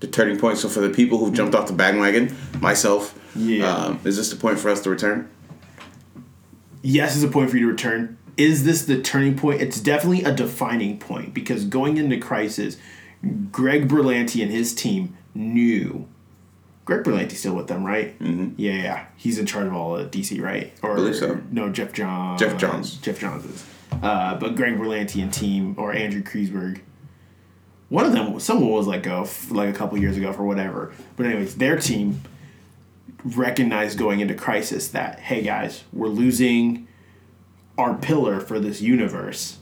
The turning point. So for the people who've jumped off the bandwagon, myself, Yeah. um, is this the point for us to return? yes, is a point for you to return. Is this the turning point? It's definitely a defining point because going into Crisis, Greg Berlanti and his team knew. Greg Berlanti's still with them, right? Mm-hmm. Yeah, yeah. He's in charge of all of DC, right? Or Believe so. No, Geoff Johns. Geoff Johns. Geoff Johns is. Uh, but Greg Berlanti and team, or Andrew Kreisberg. One of them, someone was let go f- like a couple years ago for whatever. But anyways, their team recognized going into crisis that hey guys we're losing our pillar for this universe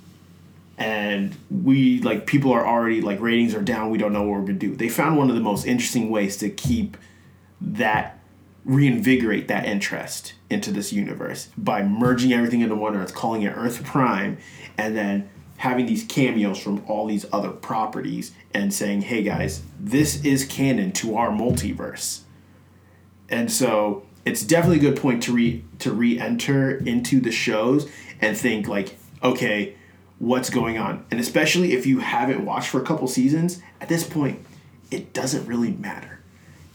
and we like people are already like ratings are down we don't know what we're gonna do they found one of the most interesting ways to keep that reinvigorate that interest into this universe by merging everything into one earth calling it earth prime and then having these cameos from all these other properties and saying hey guys this is canon to our multiverse. And so it's definitely a good point to re to re-enter into the shows and think like okay what's going on? And especially if you haven't watched for a couple seasons at this point it doesn't really matter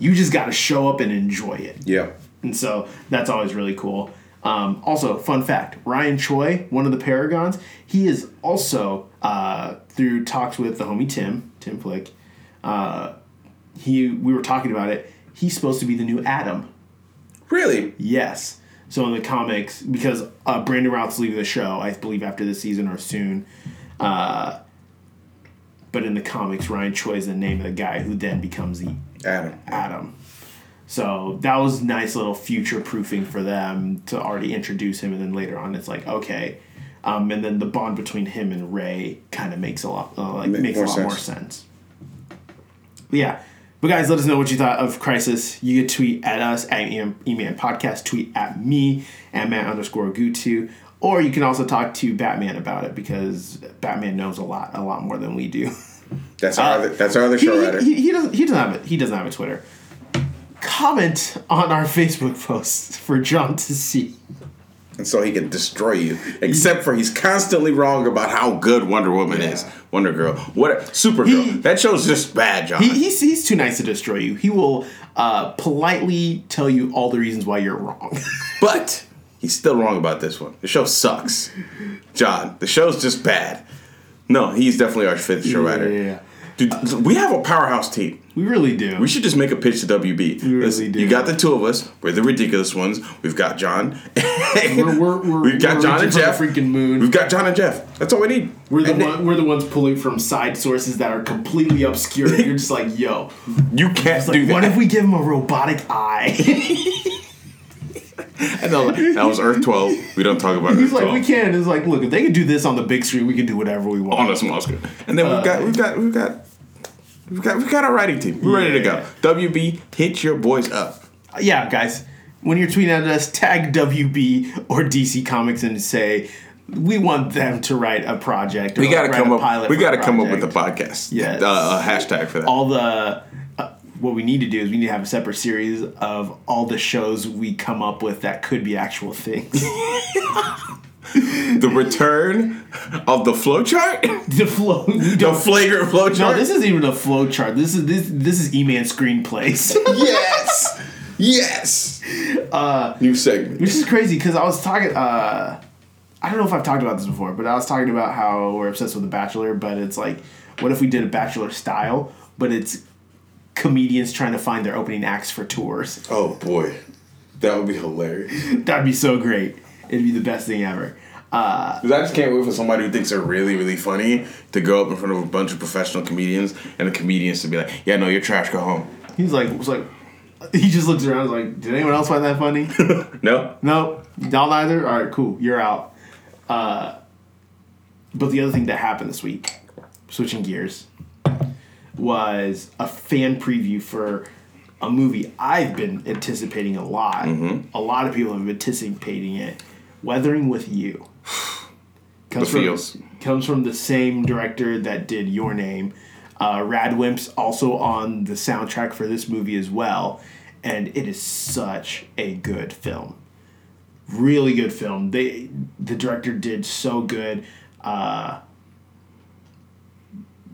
you just got to show up and enjoy it Yeah. and so that's always really cool. Um, also, fun fact: Ryan Choi, one of the Paragons, he is also uh, through talks with the homie Tim Tim Flick. Uh, he we were talking about it. He's supposed to be the new Atom. Really? Yes. So in the comics, because uh, Brandon Routh's leaving the show, I believe after this season or soon. Uh, but in the comics, Ryan Choi is the name of the guy who then becomes the Atom. Atom. So that was nice little future proofing for them to already introduce him, and then later on it's like okay, um, and then the bond between him and Ray kind of makes a lot uh, like Make makes a lot sense. more sense. But yeah, but guys, let us know what you thought of Crisis. You can tweet at us at Eman Eman Podcast, tweet at me at Matt underscore Gutu, or you can also talk to Batman about it because Batman knows a lot, a lot more than we do. That's our other, that's our other Uh, He, show writer. he, he doesn't. He doesn't have it. He doesn't have a Twitter. Comment on our Facebook post for John to see. and so he can destroy you. Except for he's constantly wrong about how good Wonder Woman is. Wonder Girl. What Supergirl. He- that show's just bad, John. He, he's he's too nice to destroy you. He will uh, politely tell you all the reasons why you're wrong. but he's still wrong about this one. The show sucks. John, the show's just bad. No, he's definitely our fifth show writer. yeah. Dude, we have a powerhouse team. We really do. We should just make a pitch to WB. really Listen, do. You got the two of us. We're the ridiculous ones. We've got John. We're, we're, we're, We've got John and Jeff. freaking moon. We've got John and Jeff. That's all we need. we're the And one, we're the ones pulling from side sources that are completely obscure. You're just like, yo, You can't do like, that. what if we give him a robotic eye? And they're like, that was Earth 12. We don't talk about it. He's Earth like, 12 we can. It's like, look, if they could do this on the big screen, we can do whatever we want. on a small screen. And then we've uh, got we've got we've got we've got we've got our writing team. We're ready to go. WB, hit your boys up. yeah, guys, when you're tweeting at us, tag WB or DC Comics and say we want them to write a project. Or We gotta come a up. pilot We gotta come up with a podcast. Yes. Uh, a hashtag for that. all the. Uh, what we need to do is we need to have a separate series of all the shows we come up with that could be actual things. the return of the flowchart. the flow. the flagrant flowchart. no, this isn't even a flow chart. This is this this is E-Man screenplays. yes. Yes. uh, New segment. which is crazy because I was talking. Uh, I don't know if I've talked about this before, but I was talking about how we're obsessed with The Bachelor. But it's like, what if we did a Bachelor style, but it's comedians trying to find their opening acts for tours? Oh boy, that would be hilarious. That'd be so great. It'd be the best thing ever. Uh, 'Cause I just can't wait for somebody who thinks they're really, really funny to go up in front of a bunch of professional comedians and the comedians to be like, "Yeah, no, you're trash. Go home." he's like, was like, he just looks around. Like, did anyone else find that funny? No. No, y'all neither. All right, cool. You're out. Uh, but the other thing that happened this week, switching gears, was a fan preview for a movie I've been anticipating a lot. A lot of people have been anticipating it. Weathering with You. Comes The from, feels. comes from the same director that did Your Name. Uh, RADWIMPS also on the soundtrack for this movie as well, and it is such a good film. Really good film. They the director did so good. Uh,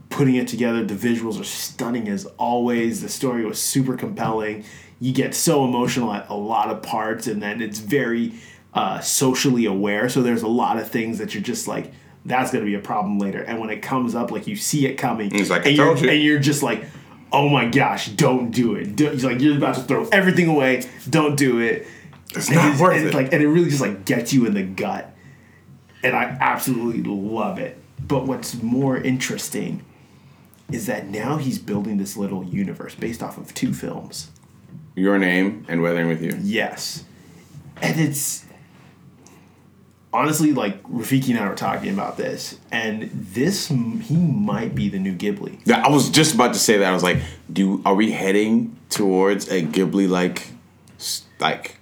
putting it together, the visuals are stunning as always. The story was super compelling. You get so emotional at a lot of parts, and then it's very uh, socially aware. So there's a lot of things that you're just like, that's going to be a problem later. And when it comes up, like you see it coming, He's like, "I and, you're, you." and you're just like, oh my gosh, don't do it. Do, he's like, you're about to throw everything away. Don't do it. It's And not it's- worth it. Like, and it really just like gets you in the gut, and I absolutely love it. But what's more interesting is that now he's building this little universe based off of two films. Your name and weathering with you. Yes. And it's honestly like Rafiki and I were talking about this, and this he might be the new Ghibli. Yeah, I was just about to say that. I was like, "Do are we heading towards a Ghibli like, like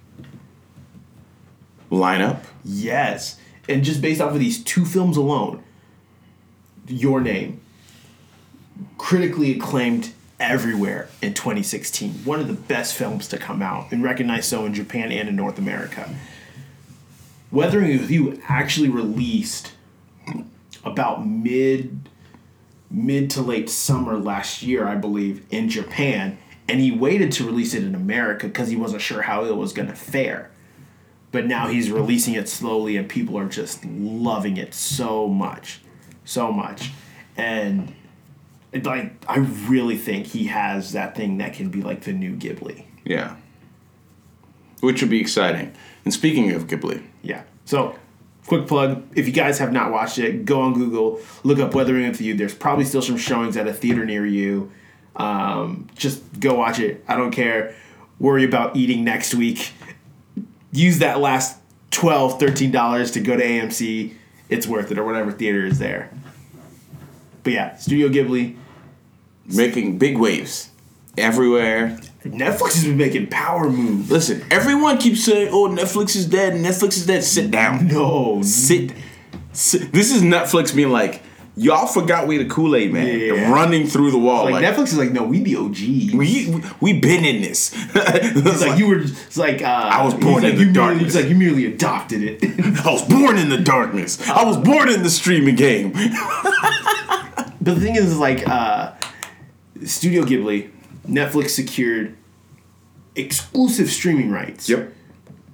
lineup?" Yes. And just based off of these two films alone, Your Name, critically acclaimed everywhere in 2016. One of the best films to come out, and recognized so in Japan and in North America. Weathering with You actually released about mid mid to late summer last year, I believe, in Japan, and he waited to release it in America because he wasn't sure how it was going to fare. But now he's releasing it slowly and people are just loving it so much so much. And like i really think he has that thing that can be like the new ghibli. Yeah. Which would be exciting. And speaking of Ghibli, yeah. So quick plug if you guys have not watched it go on google look up weathering with you. There's probably still some showings at a theater near you. Um, just go watch it. I don't care. Worry about eating next week. Use that last 12 13 dollars to go to amc it's worth it or whatever theater is there. But yeah studio ghibli. Making big waves everywhere. Netflix has been making power moves Listen, everyone keeps saying, "Oh, Netflix is dead. Netflix is dead." Sit down. no Sit. sit. This is Netflix being like, "Y'all forgot we the Kool Aid man, Yeah. running through the wall." like, Like, netflix is like no we the OG. we we been in this. It's like you were. It's like uh, I was born in the like merely, darkness. It's like you merely adopted it. I was born in the darkness. I was born in the streaming game. but the thing is, like, uh, Studio Ghibli, Netflix secured exclusive streaming rights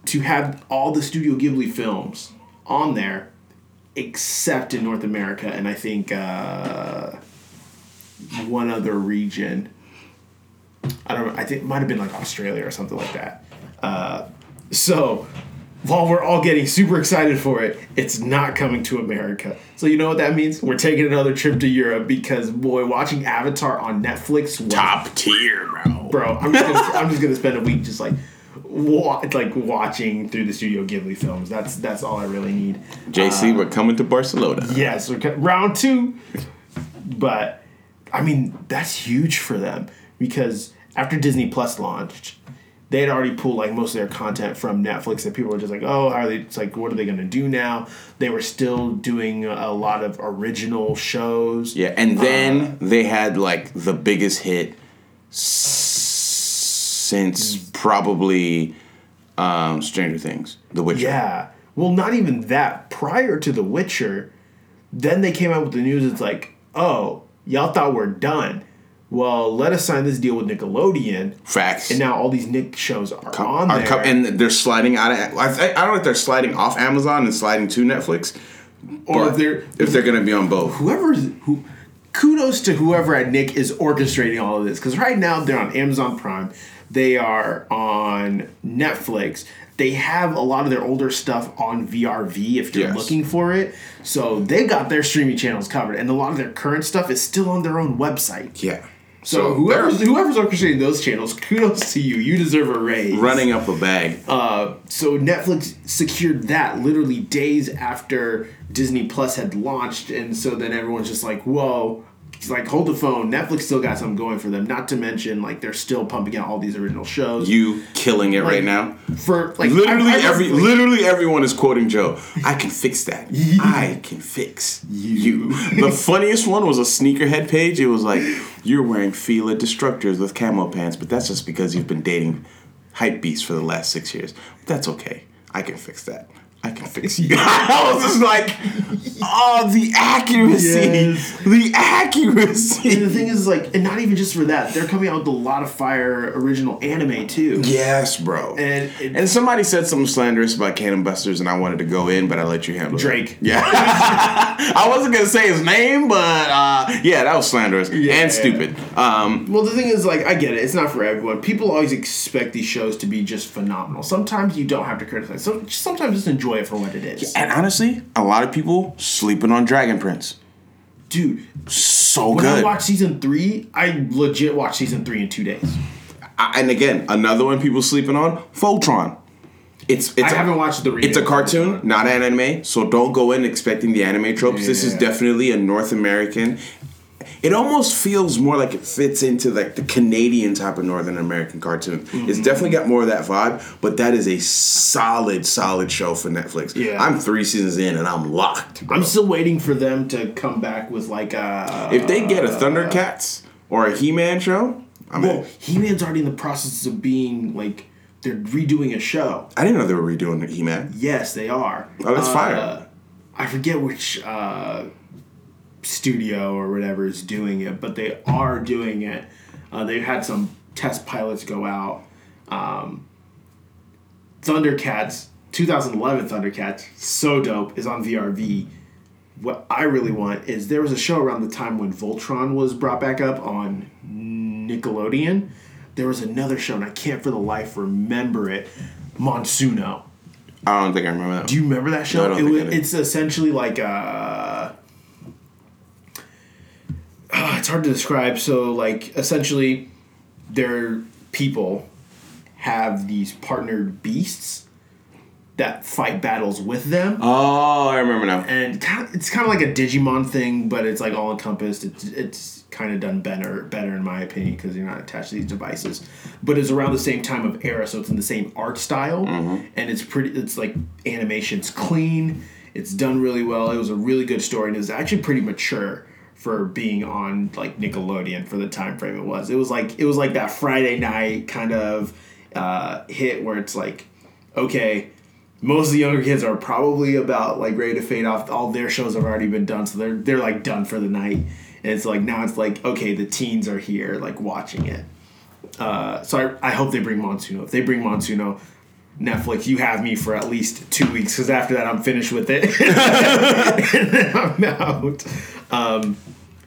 to have all the Studio Ghibli films on there, except in North America and I think uh, one other region. I don't know. I think it might have been like Australia or something like that. Uh, so while we're all getting super excited for it, it's not coming to America. So you know what that means? We're taking another trip to Europe because boy, watching Avatar on Netflix was Top tier, bro. bro. I'm just gonna, I'm just gonna spend a week just like wa- like watching through the Studio Ghibli films. That's that's all I really need. JC, uh, we're coming to Barcelona. Yes, okay, round two. But I mean, that's huge for them because after Disney Plus launched, they had already pulled like most of their content from Netflix, and people were just like, "Oh, how are they?" It's like, what are they going to do now? They were still doing a lot of original shows. Yeah, and then they had like the biggest hit since probably um, Stranger Things, The Witcher. Yeah. Well, not even that. Prior to The Witcher, then they came out with the news. It's like, oh, y'all thought we're done. Well, let us sign this deal with Nickelodeon, Facts. and now all these Nick shows are on Are there. co- and they're sliding out of. I, I don't know if they're sliding off Amazon and sliding to Netflix, or if they're if they're gonna be on both. whoever who kudos to whoever at Nick is orchestrating all of this because right now they're on Amazon Prime, they are on Netflix. They have a lot of their older stuff on VRV if you're Yes. looking for it. So they got their streaming channels covered, and a lot of their current stuff is still on their own website. Yeah. So, whoever's whoever's orchestrating those channels, kudos to you. You deserve a raise. running up a bag. Uh, so Netflix secured that literally days after Disney Plus had launched, and so then everyone's just like, "Whoa!" It's like, hold the phone. Netflix still got something going for them. Not to mention, like, they're still pumping out all these original shows. you killing it right now. for like Literally I- I every like- literally everyone is quoting Joe. I can fix that. I can fix you. the funniest one was a sneakerhead page. It was like you're wearing Fila Destructors with camo pants, but that's just because you've been dating hype beasts for the last six years. That's okay. I can fix that. I can fix you. I was just like, oh, the accuracy, Yes. the accuracy. And the thing is, like, and not even just for that, they're coming out with a lot of fire original anime too. Yes, bro. And it- and somebody said something slanderous about Cannon Busters, and I wanted to go in, but I let you handle it. Drake. Yeah. I wasn't gonna say his name, but uh, yeah, that was slanderous Yeah. and stupid. Um, Well, the thing is, like, I get it. It's not for everyone. People always expect these shows to be just phenomenal. Sometimes you don't have to criticize. So sometimes just enjoy it for what it is. and honestly, a lot of people sleeping on Dragon Prince. Dude, So when I good. watched season three, I legit watched season three in two days. I- and again, another one people sleeping on, Voltron. It's it's I a- haven't watched the It's a cartoon, not an anime, so don't go in expecting the anime tropes. This is definitely a North American. It almost feels more like it fits into like the Canadian type of Northern American cartoon. It's Mm-hmm. definitely got more of that vibe, but that is a solid, solid show for Netflix. Yeah. I'm three seasons in and I'm locked. bro. I'm still waiting for them to come back with like a. if they get a Thundercats or a He-Man show, I'm well, in. He Man's already in the process of being like they're redoing a show. I didn't know they were redoing He-Man. Yes, they are. Oh, that's Uh, fire. I forget which uh, studio or whatever is doing it, but they are doing it. Uh, they've had some test pilots go out. Um, Thundercats, 2011 Thundercats, so dope, is on VRV. What I really want is there was a show around the time when Voltron was brought back up on Nickelodeon. There was another show, and I can't for the life remember it. Monsuno. I don't think I remember that. Do you remember that show? No, I don't it think was, it's essentially like uh ah, it's hard to describe. So like essentially their people have these partnered beasts that fight battles with them. oh, I remember now. and kind of, it's kind of like a Digimon thing, but it's like all encompassed. It's it's kind of done better, better in my opinion, because you're not attached to these devices. But it's around the same time of era, so it's in the same art style, mm-hmm. and it's pretty. It's like animation's clean. It's done really well. It was a really good story, and it was actually pretty mature for being on like Nickelodeon for the time frame it was. It was like it was like that Friday night kind of uh, hit where it's like, okay, most of the younger kids are probably about like ready to fade off. All their shows have already been done, so they're they're like done for the night. And it's like now it's like okay, the teens are here like watching it. Uh, so I, I hope they bring Monsuno. If they bring Monsuno, Netflix, you have me for at least two weeks because after that I'm finished with it. I'm out. Um,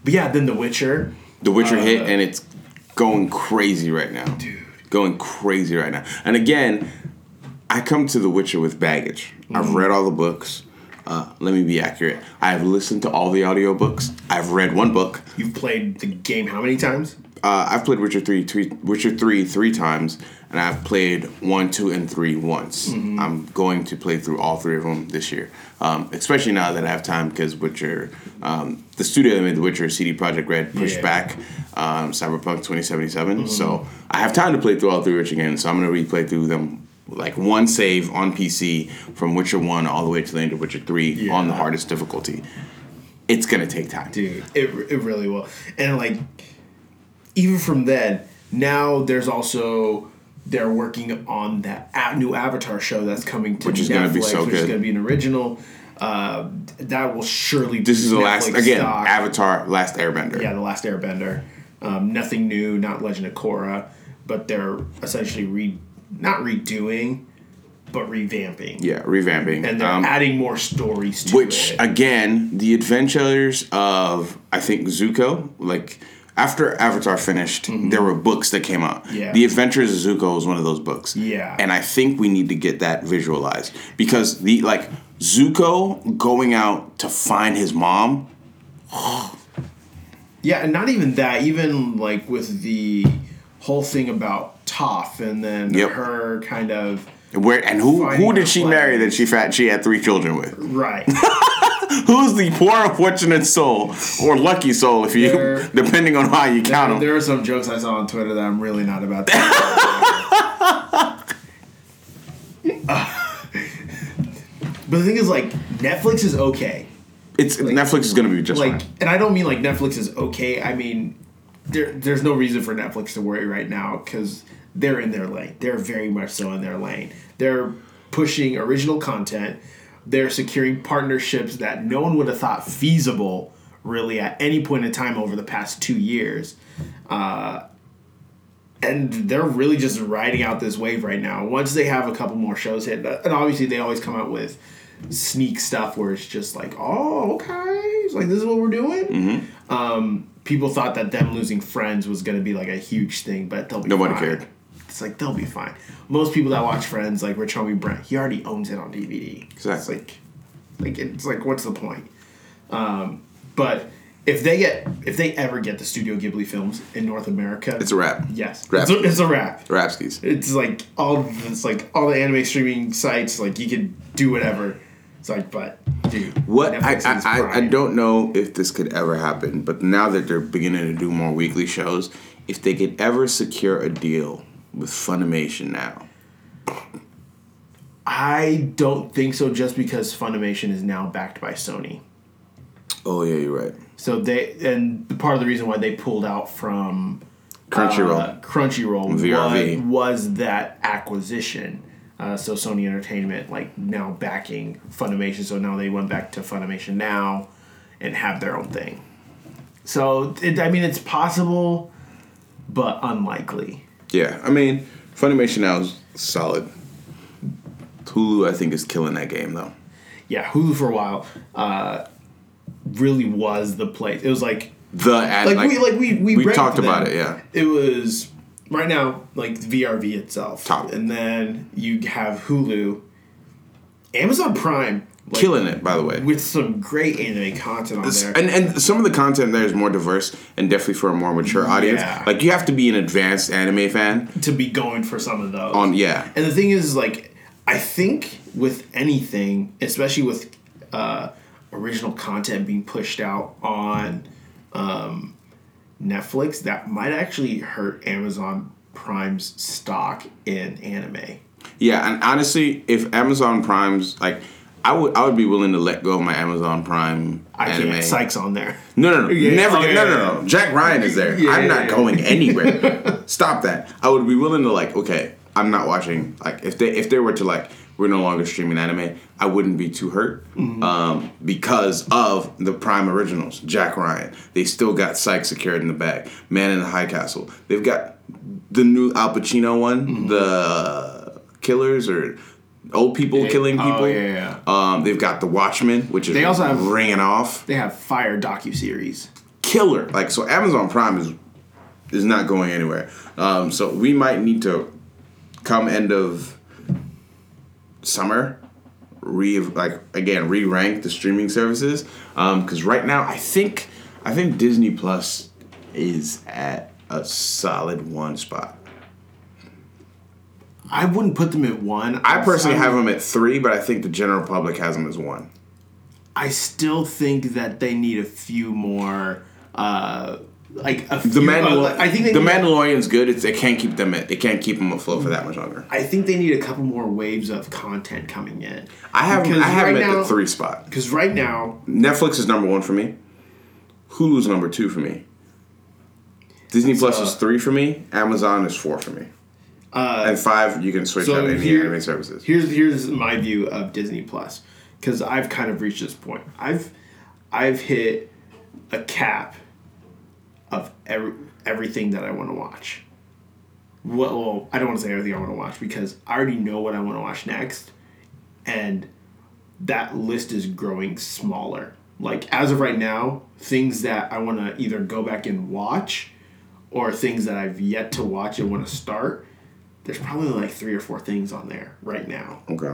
but yeah, then The Witcher. The Witcher hit, Uh, and it's going crazy right now. Dude. Going crazy right now. And again, I come to The Witcher with baggage. I've Mm-hmm. read all the books. Uh, let me be accurate. I've listened to all the audiobooks. I've read one book. You've played the game how many times? Uh, I've played Witcher 3, three, Witcher 3 three times, and I've played 1, 2, and 3 once. Mm-hmm. I'm going to play through all three of them this year, um, especially now that I have time because Witcher, um, the studio that made The Witcher, CD Projekt Red, pushed Yeah. back um, Cyberpunk 2077. Mm-hmm. So I have time to play through all three Witcher games, so I'm going to replay through them like one save on PC from Witcher 1 all the way to the end of Witcher 3 on the hardest difficulty. It's going to take time. dude it, it really will and like even from then now there's also they're working on that new avatar show that's coming to Which is Netflix, gonna be so which is going to be an original uh, that will surely This is the last, again, stock. Avatar Last Airbender. yeah the last airbender Um, nothing new, not Legend of Korra, but they're essentially re not redoing, but revamping. Yeah, revamping. And they're Um, adding more stories to which it. again, the adventures of I think Zuko, like after Avatar finished, there were books that came out. Mm-hmm. Yeah. The Adventures of Zuko was one of those books. Yeah. And I think we need to get that visualized because the like Zuko going out to find his mom. Yeah, and not even that. Even like with the whole thing about Toph, and then Yep. her kind of Where and who who did she place. marry that she fat she had three children with? right. Who's the poor unfortunate soul or lucky soul if you There- depending on how you count them. there are some jokes I saw on Twitter that I'm really not about. To but the thing is, like, Netflix is okay. It's Netflix is gonna be just Like, fine. and I don't mean like Netflix is okay. I mean, there there's no reason for Netflix to worry right now because they're in their lane. They're very much so in their lane. They're pushing original content. They're securing partnerships that no one would have thought feasible really at any point in time over the past two years. Uh, and they're really just riding out this wave right now. Once they have a couple more shows hit, and obviously they always come out with sneak stuff where it's just like, oh, okay, it's like this is what we're doing. Um, people thought that them losing Friends was going to be like a huge thing, but they'll be Nobody fine. cared. It's like they'll be fine. Most people that watch Friends, like Rich Homie Brent, he already owns it on DVD. Exactly. It's like, like it's like, what's the point? Um, but if they get, if they ever get the Studio Ghibli films in North America, It's a wrap. yes, Wrap. it's a, it's a wrap. Rapskis. It's like all it's like all the anime streaming sites, like you can do whatever. It's like, but dude, What I, Netflix is I, I, I don't know if this could ever happen, but now that they're beginning to do more weekly shows, if they could ever secure a deal with Funimation now, I don't think so. Just because Funimation is now backed by Sony, oh yeah, you're right. so they and part of the reason why they pulled out from Crunchyroll. uh, Crunchyroll VRV. Was, was that acquisition. Uh, so Sony Entertainment like now backing Funimation. So now they went back to Funimation now and have their own thing. So it, I mean, it's possible, but unlikely. Yeah, I mean Funimation now is solid. Hulu, I think, is killing that game though. Yeah, Hulu for a while uh, really was the place. It was like The ad, like, we like we we, we talked about it, yeah. It was right now like VRV itself, Top. and then you have Hulu, Amazon Prime, like, killing it. By the way, with some great anime content on there. and and some of the content there is more diverse and definitely for a more mature audience. Yeah. Like you have to be an advanced anime fan to be going for some of those. on yeah. And the thing is, like, I think with anything, especially with uh, original content being pushed out on um, Netflix, that might actually hurt Amazon Prime's stock in anime. Yeah, and honestly, if Amazon Prime's like, I would I would be willing to let go of my Amazon Prime I anime. can't. Sykes on there. No, no, no, Yeah, never. oh, yeah, no, no, no. Jack Ryan is there. Yeah, I'm not going anywhere. Stop that. I would be willing to like. Okay, I'm not watching. Like, if they if they were to like, we're no longer streaming anime. I wouldn't be too hurt, Mm-hmm. um, because of the Prime originals. Jack Ryan. They still got Sykes secured in the bag. Man in the High Castle. They've got the new Al Pacino one. Mm-hmm. The Killers or. Old people killing people. oh, people. yeah, Um, they've got The Watchmen, which is They also have- ringing off They have Fire docu series. killer. Like so, Amazon Prime is is not going anywhere. Um, so we might need to come end of summer re like again re rank the streaming services because right now I think I think Disney Plus is at a solid one spot. I wouldn't put them at one. I personally outside- have them at three, but I think the general public has them as one. I still think that they need a few more. Uh, like a few, The Mandalorian, uh, I think they the Mandalorian's good. It's, it can't keep them. At, it can't keep them afloat for that much longer. I think they need a couple more waves of content coming in. I have I have right them at the three spot. Because right now, Netflix is number one for me. Hulu's number two for me. Disney Plus uh, is three for me. Amazon is four for me. Uh, and five, you can switch so out any here- anime services. here's here's my view of Disney Plus because I've kind of reached this point. I've I've hit a cap of every everything that I want to watch. Well, well, I don't want to say everything I want to watch because I already know what I want to watch next, and that list is growing smaller. Like as of right now, things that I want to either go back and watch, or things that I've yet to watch and want to start. There's probably like three or four things on there right now. Okay.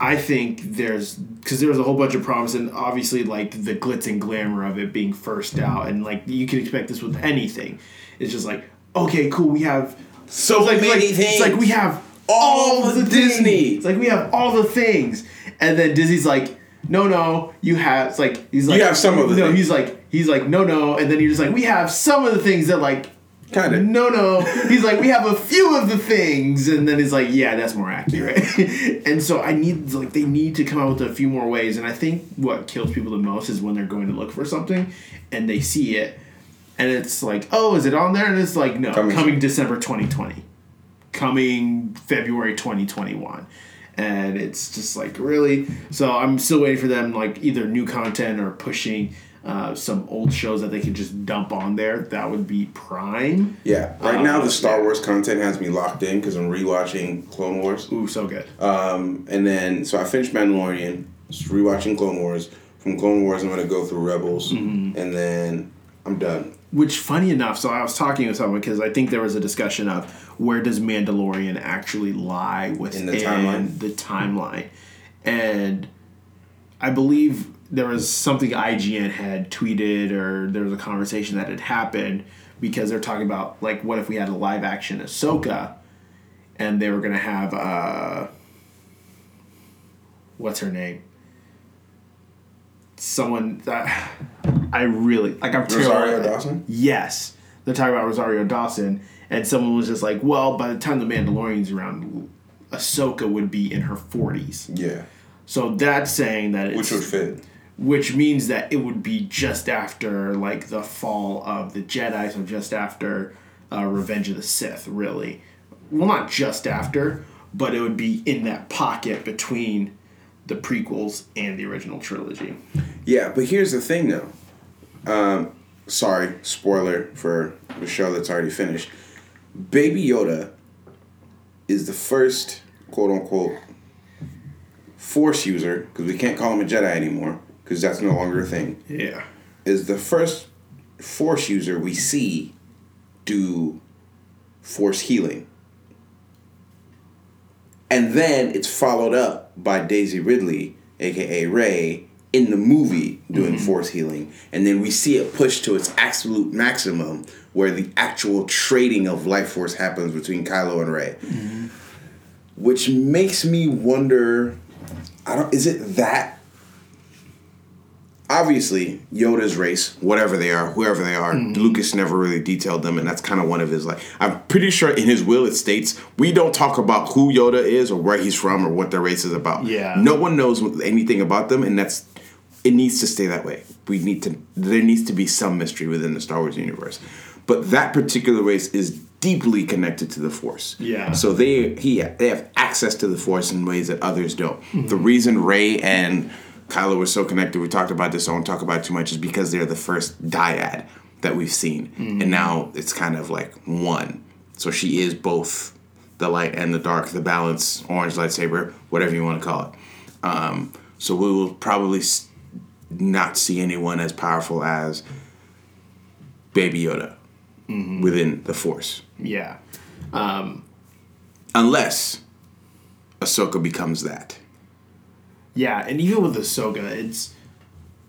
I think there's because there was a whole bunch of problems, and obviously like the glitz and glamour of it being first out, and like you can expect this with anything. It's just like okay, cool, we have So like, many like- things. It's like we have All all, the. Disney. It's like we have all the things, and then Disney's like, no, no, you have. It's like he's like you have some of the No, things. he's like he's like no, no, and then you're just like we have some of the things that like. Kinda. No, no. He's like, we have a few of the things, and then he's like, yeah, that's more accurate. and so I need, like, they need to come out with a few more ways. And I think what kills people the most is when they're going to look for something, and they see it, and it's like, oh, is it on there? And it's like, no, Coming- coming, December 2020, coming February 2021. And it's just like really. So I'm still waiting for them, like either new content or pushing uh, some old shows that they could just dump on there. That would be prime. Yeah. Right Uh, now, the Star yeah. Wars content has me locked in because I'm rewatching Clone Wars. Ooh, so good. Um, and then, so I finished Mandalorian, just rewatching Clone Wars. From Clone Wars, I'm going to go through Rebels, Mm-hmm. and then I'm done. Which, funny enough, so I was talking with someone because I think there was a discussion of where does Mandalorian actually lie within the timeline? the timeline, and I believe there was something IGN had tweeted or there was a conversation that had happened because they're talking about like what if we had a live action Ahsoka, and they were gonna have uh, what's her name? Someone that I really like. I'm Rosario terrible- Dawson? Yes, they're talking about Rosario Dawson, and someone was just like, "Well, by the time the Mandalorian's around, Ahsoka would be in her 40s." Yeah. So that's saying that it's Which would fit. Which means that it would be just after like the fall of the Jedi, so just after uh, Revenge of the Sith, really. Well, not just after, but it would be in that pocket between the prequels and the original trilogy. Yeah, but here's the thing though. Um, sorry, spoiler for the show that's already finished. Baby Yoda is the first quote unquote force user, because we can't call him a Jedi anymore, because that's no longer a thing, Yeah. is the first force user we see do force healing. And then it's followed up by Daisy Ridley, aka Rey, in the movie doing mm-hmm. force healing. And then we see it pushed to its absolute maximum where the actual trading of life force happens between Kylo and Rey. Mm-hmm. Which makes me wonder I don't is it that obviously Yoda's race, whatever they are, whoever they are, mm-hmm. Lucas never really detailed them, and that's kind of one of his like. I'm pretty sure in his will it states we don't talk about who Yoda is or where he's from or what their race is about. Yeah. no one knows anything about them, and that's it needs to stay that way. We need to there needs to be some mystery within the Star Wars universe, but that particular race is deeply connected to the Force. Yeah. So they he they have access to the Force in ways that others don't. Mm-hmm. The reason Rey and Kylo was so connected, we talked about this, I won't talk about it too much, is because they're the first dyad that we've seen. And now it's kind of like one. So she is both the light and the dark, the balance, orange lightsaber, whatever you want to call it. Um, so we will probably s- not see anyone as powerful as Baby Yoda within the Force. Yeah. Um, Unless Ahsoka becomes that. Yeah, and even with Ahsoka, it's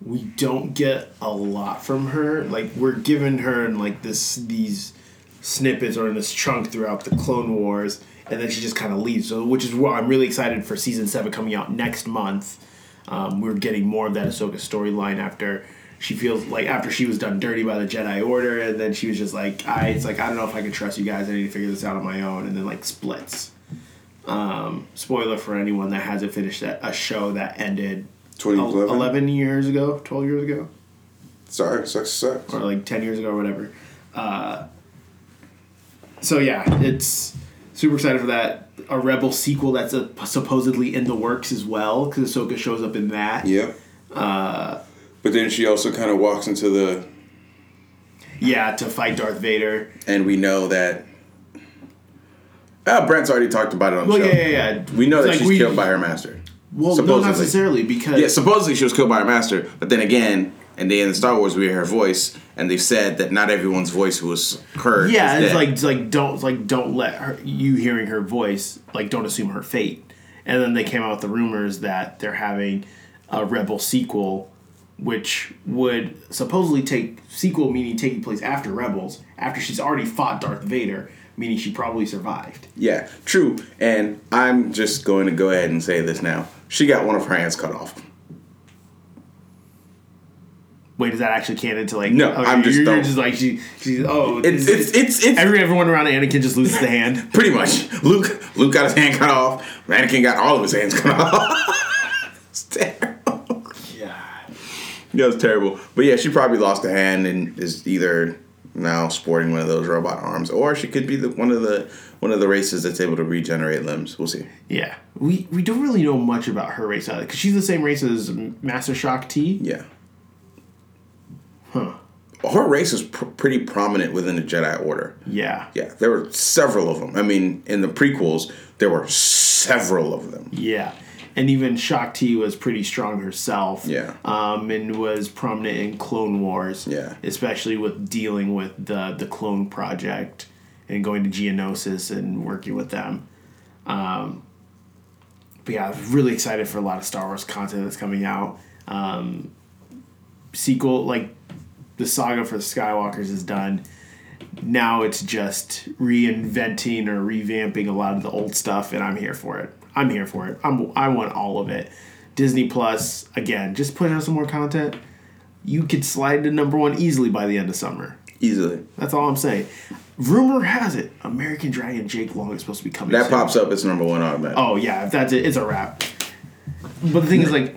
we don't get a lot from her. Like we're given her in like this these snippets or in this chunk throughout the Clone Wars, and then she just kind of leaves. So, which is why I'm really excited for season seven coming out next month. Um, we're getting more of that Ahsoka storyline after she feels like after she was done dirty by the Jedi Order, and then she was just like, I, it's like I don't know if I can trust you guys. I need to figure this out on my own, and then like splits. Um, spoiler for anyone that hasn't finished that, a show that ended 2011? 11 years ago, 12 years ago, Sorry, sucks sucks. or like 10 years ago or whatever. Uh, so yeah, it's super excited for that. A Rebel sequel that's a, supposedly in the works as well, because Ahsoka shows up in that. Yep. Uh, but then she also kind of walks into the Yeah, to fight Darth Vader. and we know that. Uh, Brent's already talked about it on the Well, show. yeah, yeah, yeah. We know It's that like she's we- killed by her master. Well, no, not necessarily because Yeah, supposedly she was killed by her master, but then again, and they in Star Wars we hear her voice, and they've said that not everyone's voice was heard. Yeah, it's dead. like it's like don't like don't let her you hearing her voice like don't assume her fate. And then they came out with the rumors that they're having a Rebel sequel, which would supposedly take sequel meaning taking place after Rebels, after she's already fought Darth Vader, meaning she probably survived. yeah, true. And I'm just going to go ahead and say this now. She got one of her hands cut off. Wait, is that actually canon to like? No, oh, I'm just you're, you're just like she. She's oh, It's it's it's it's every everyone around Anakin just loses the hand. pretty much. Luke Luke got his hand cut off. Anakin got all of his hands cut off. it's terrible. Yeah. Yeah, it's terrible. But yeah, she probably lost a hand and is either now sporting one of those robot arms, or she could be the one of the one of the races that's able to regenerate limbs. We'll see. Yeah, we we don't really know much about her race either because she's the same race as Master Shaak Ti. Yeah. Huh. Her race is pr- pretty prominent within the Jedi Order. Yeah. Yeah, there were several of them. I mean, in the prequels, there were several of them. Yeah. And even Shaak Ti was pretty strong herself. Yeah. Um, and was prominent in Clone Wars. Yeah. Especially with dealing with the the clone project and going to Geonosis and working with them. Um, but yeah, I was really excited for a lot of Star Wars content that's coming out. Um, sequel, like the saga for the Skywalkers is done. Now it's just reinventing or revamping a lot of the old stuff, and I'm here for it. I'm here for it. I'm I want all of it. Disney Plus again, just put out some more content. You could slide to number one easily by the end of summer. Easily. That's all I'm saying. Rumor has it, American Dragon Jake Long is supposed to be coming. That soon. pops up, it's number one automatic. Oh yeah, if that's it, it's a wrap. But the thing is, like,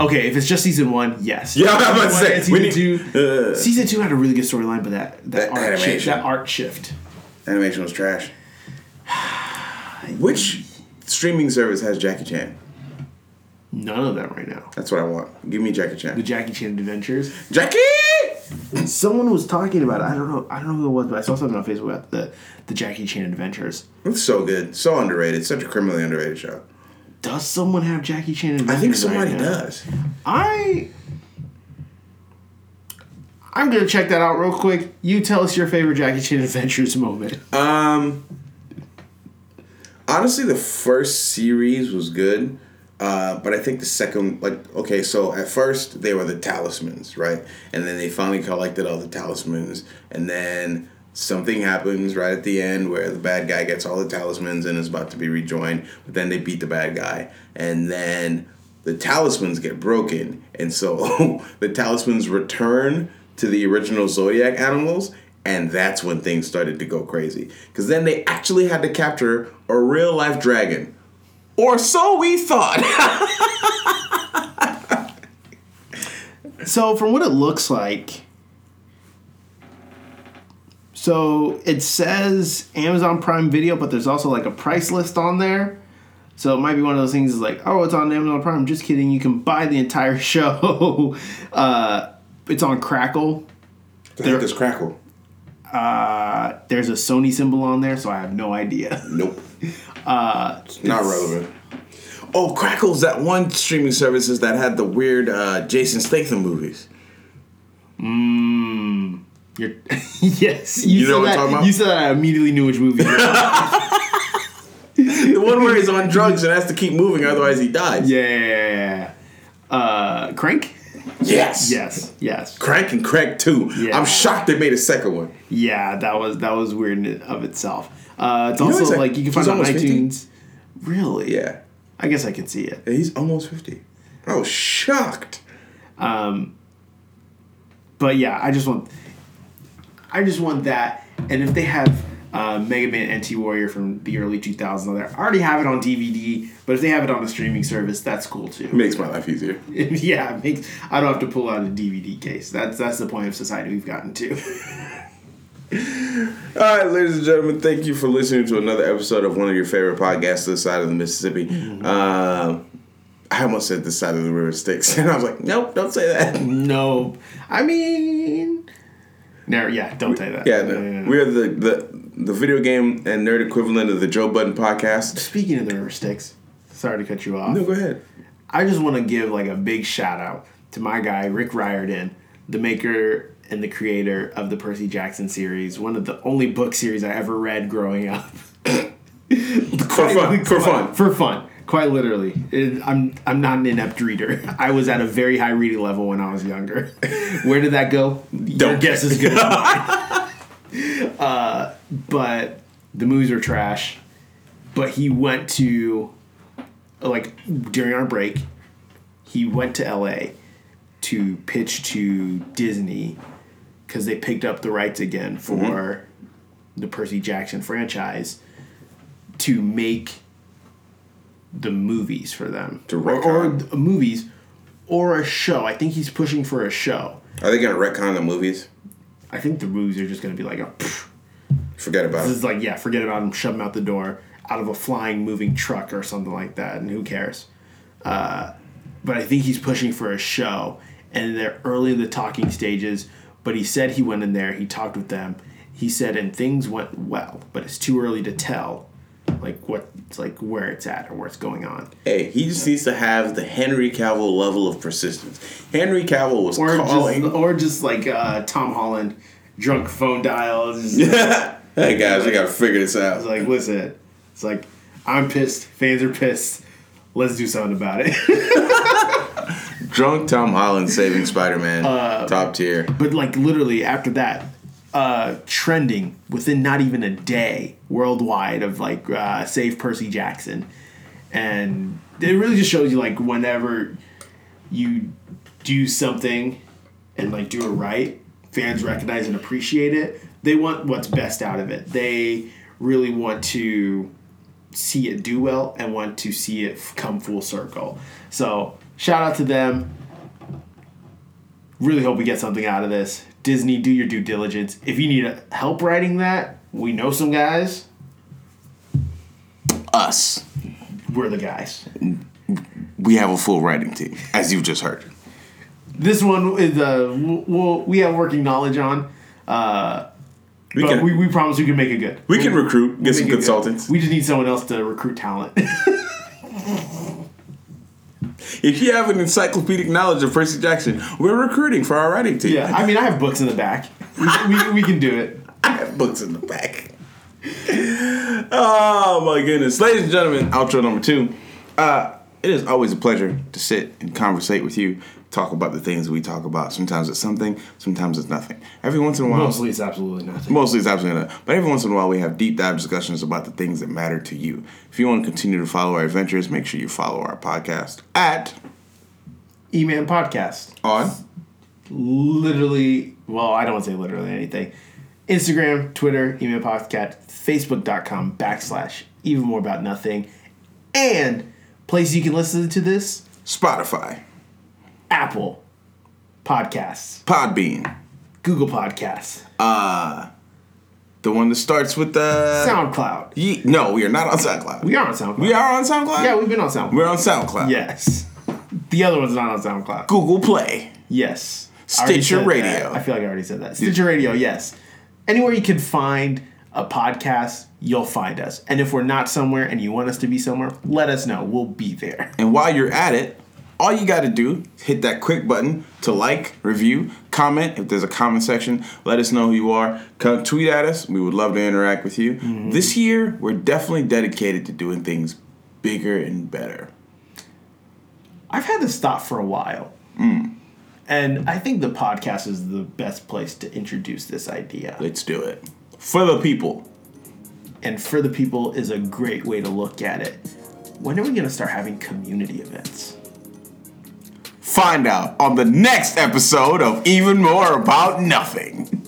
okay, if it's just season one, yes. Yeah, I'm about to Season say, season need- two. uh, season two had a really good storyline, but that that, That art shift, animation. that art shift. Animation was trash. Which streaming service has Jackie Chan? None of them right now. That's what I want. Give me Jackie Chan. The Jackie Chan Adventures. Jackie! Someone was talking about it. I don't know. I don't know who it was, but I saw something on Facebook about the the Jackie Chan Adventures. It's so good. So underrated. Such a criminally underrated show. Does someone have Jackie Chan Adventures? I think right somebody now? does. I. I'm gonna check that out real quick. You tell us your favorite Jackie Chan Adventures moment. Um, honestly, the first series was good, uh, but I think the second, like, okay, so at first they were the talismans, right? And then they finally collected all the talismans, and then something happens right at the end where the bad guy gets all the talismans and is about to be rejoined, but then they beat the bad guy, and then the talismans get broken, and so the talismans return to the original zodiac animals and that's when things started to go crazy because then they actually had to capture a real life dragon or so we thought So, from what it looks like, so it says Amazon Prime Video, but there's also like a price list on there. So it might be one of those things is like, oh, it's on Amazon Prime. Just kidding. You can buy the entire show. uh, it's on Crackle. the is crackle Uh, there's a Sony symbol on there, so I have no idea. nope uh it's not relevant oh crackle's that one streaming services that had the weird uh jason statham movies You're, yes, you, You know said what I'm talking about? You said. I immediately knew which movie. the one where he's on drugs and has to keep moving otherwise he dies yeah. Uh, Crank. Yes Yes. Yes. crank and crank 2 Yeah. i'm shocked they made a second one Yeah, that was that was weird in of itself. Uh, it's know also like- like you can find it on almost 50? iTunes. Really? yeah I guess I can see it. he's almost 50 i was shocked But yeah, I just want, I just want that. And if they have uh, Mega Man NT Warrior from the early 2000s on there, I already have it on DVD. But if they have it on a streaming service, that's cool too. makes my life easier yeah, it makes I don't have to pull out a DVD case. That's that's the point of society we've gotten to. All right, ladies and gentlemen, thank you for listening to another episode of one of your favorite podcasts, This Side of the Mississippi. Uh, I almost said This Side of the River Styx, and I was like, nope, don't say that. no, I mean, Never, yeah, don't say that. Yeah, no. we are the, the the video game and nerd equivalent of the Joe Budden podcast. Speaking of the river Styx, sorry to cut you off. No, go ahead. I just want to give like a big shout out to my guy Rick Riordan, the maker and the creator of the Percy Jackson series, one of the only book series I ever read growing up. For fun. For fun. For fun. Quite literally, It- I'm I'm not an inept reader. I was at a very high reading level when I was younger. Where did that go? Your Don't guess is good as mine. uh, but the movies are trash. But he went to, like during our break, he went to L.A. to pitch to Disney because they picked up the rights again for the Percy Jackson franchise to make the movies for them To or, or movies or a show. I think he's pushing for a show. Are they gonna retcon the movies? I think the movies are just going to be like a. pfft. Forget about This it. is like yeah, forget about him. Shove him out the door out of a flying moving truck or something like that, and who cares? Uh, but I think he's pushing for a show, and they're early in the talking stages. But he said he went in there, he talked with them. He said, and things went well, but it's too early to tell, like what, It's like where it's at or where it's going on. Hey, he just needs to have the Henry Cavill level of persistence. Henry Cavill was Or calling. just, or just like uh, Tom Holland, drunk phone dials. hey guys, we gotta figure this out. It's like, listen, it's like, I'm pissed. Fans are pissed. Let's do something about it. Drunk Tom Holland saving Spider Man, Uh, top tier. but like literally after that, uh, trending within not even a day worldwide of like uh, save Percy Jackson, and it really just shows you like whenever you do something and like do it right, fans recognize and appreciate it. They want what's best out of it. They really want to see it do well and want to see it come full circle. So shout out to them. Really hope we get something out of this. Disney, do your due diligence. If you need help writing that, we know some guys. Us. We're the guys. We have a full writing team, as you've just heard. This one is uh, we'll, we'll, have working knowledge on, uh, We but can we, we promise we can make it good. we can recruit, get some it good. consultants. We just need someone else to recruit talent. If you have an encyclopedic knowledge of Percy Jackson, we're recruiting for our writing team. yeah, I mean, I have books in the back. We, we, we can do it. I have books in the back. oh my goodness. Ladies and gentlemen, outro number two. Uh, it is always a pleasure to sit and conversate with you, talk about the things we talk about. Sometimes it's something, sometimes it's nothing. Every once in a while, Mostly, it's absolutely nothing. Mostly it's absolutely not. But every once in a while, we have deep dive discussions about the things that matter to you. If you want to continue to follow our adventures, make sure you follow our podcast at E-Man Podcast. on literally, well, I don't want to say literally anything. Instagram, Twitter, email podcast, Facebook.com backslash even more about nothing. And places you can listen to this Spotify, Apple Podcasts, Podbean, Google Podcasts, uh, the one that starts with the SoundCloud. Ye- no, we are not on SoundCloud. We are on SoundCloud. We are on SoundCloud. Yeah, we've been on SoundCloud. we're on SoundCloud. yes. The other one's not on SoundCloud. Google Play. Yes. I Stitcher said Radio. that. I feel like I already said that. Stitcher Radio, yes. Anywhere you can find a podcast, you'll find us. And if we're not somewhere and you want us to be somewhere, let us know. We'll be there. And while you're at it, all you got to do hit that quick button to like, review, comment. If there's a comment section, let us know who you are. Come tweet at us. We would love to interact with you. Mm-hmm. This year, we're definitely dedicated to doing things bigger and better. I've had this thought for a while. Mm. And I think the podcast is the best place to introduce this idea. Let's do it. For the people. And for the people is a great way to look at it. When are we going to start having community events? Find out on the next episode of Even More About Nothing.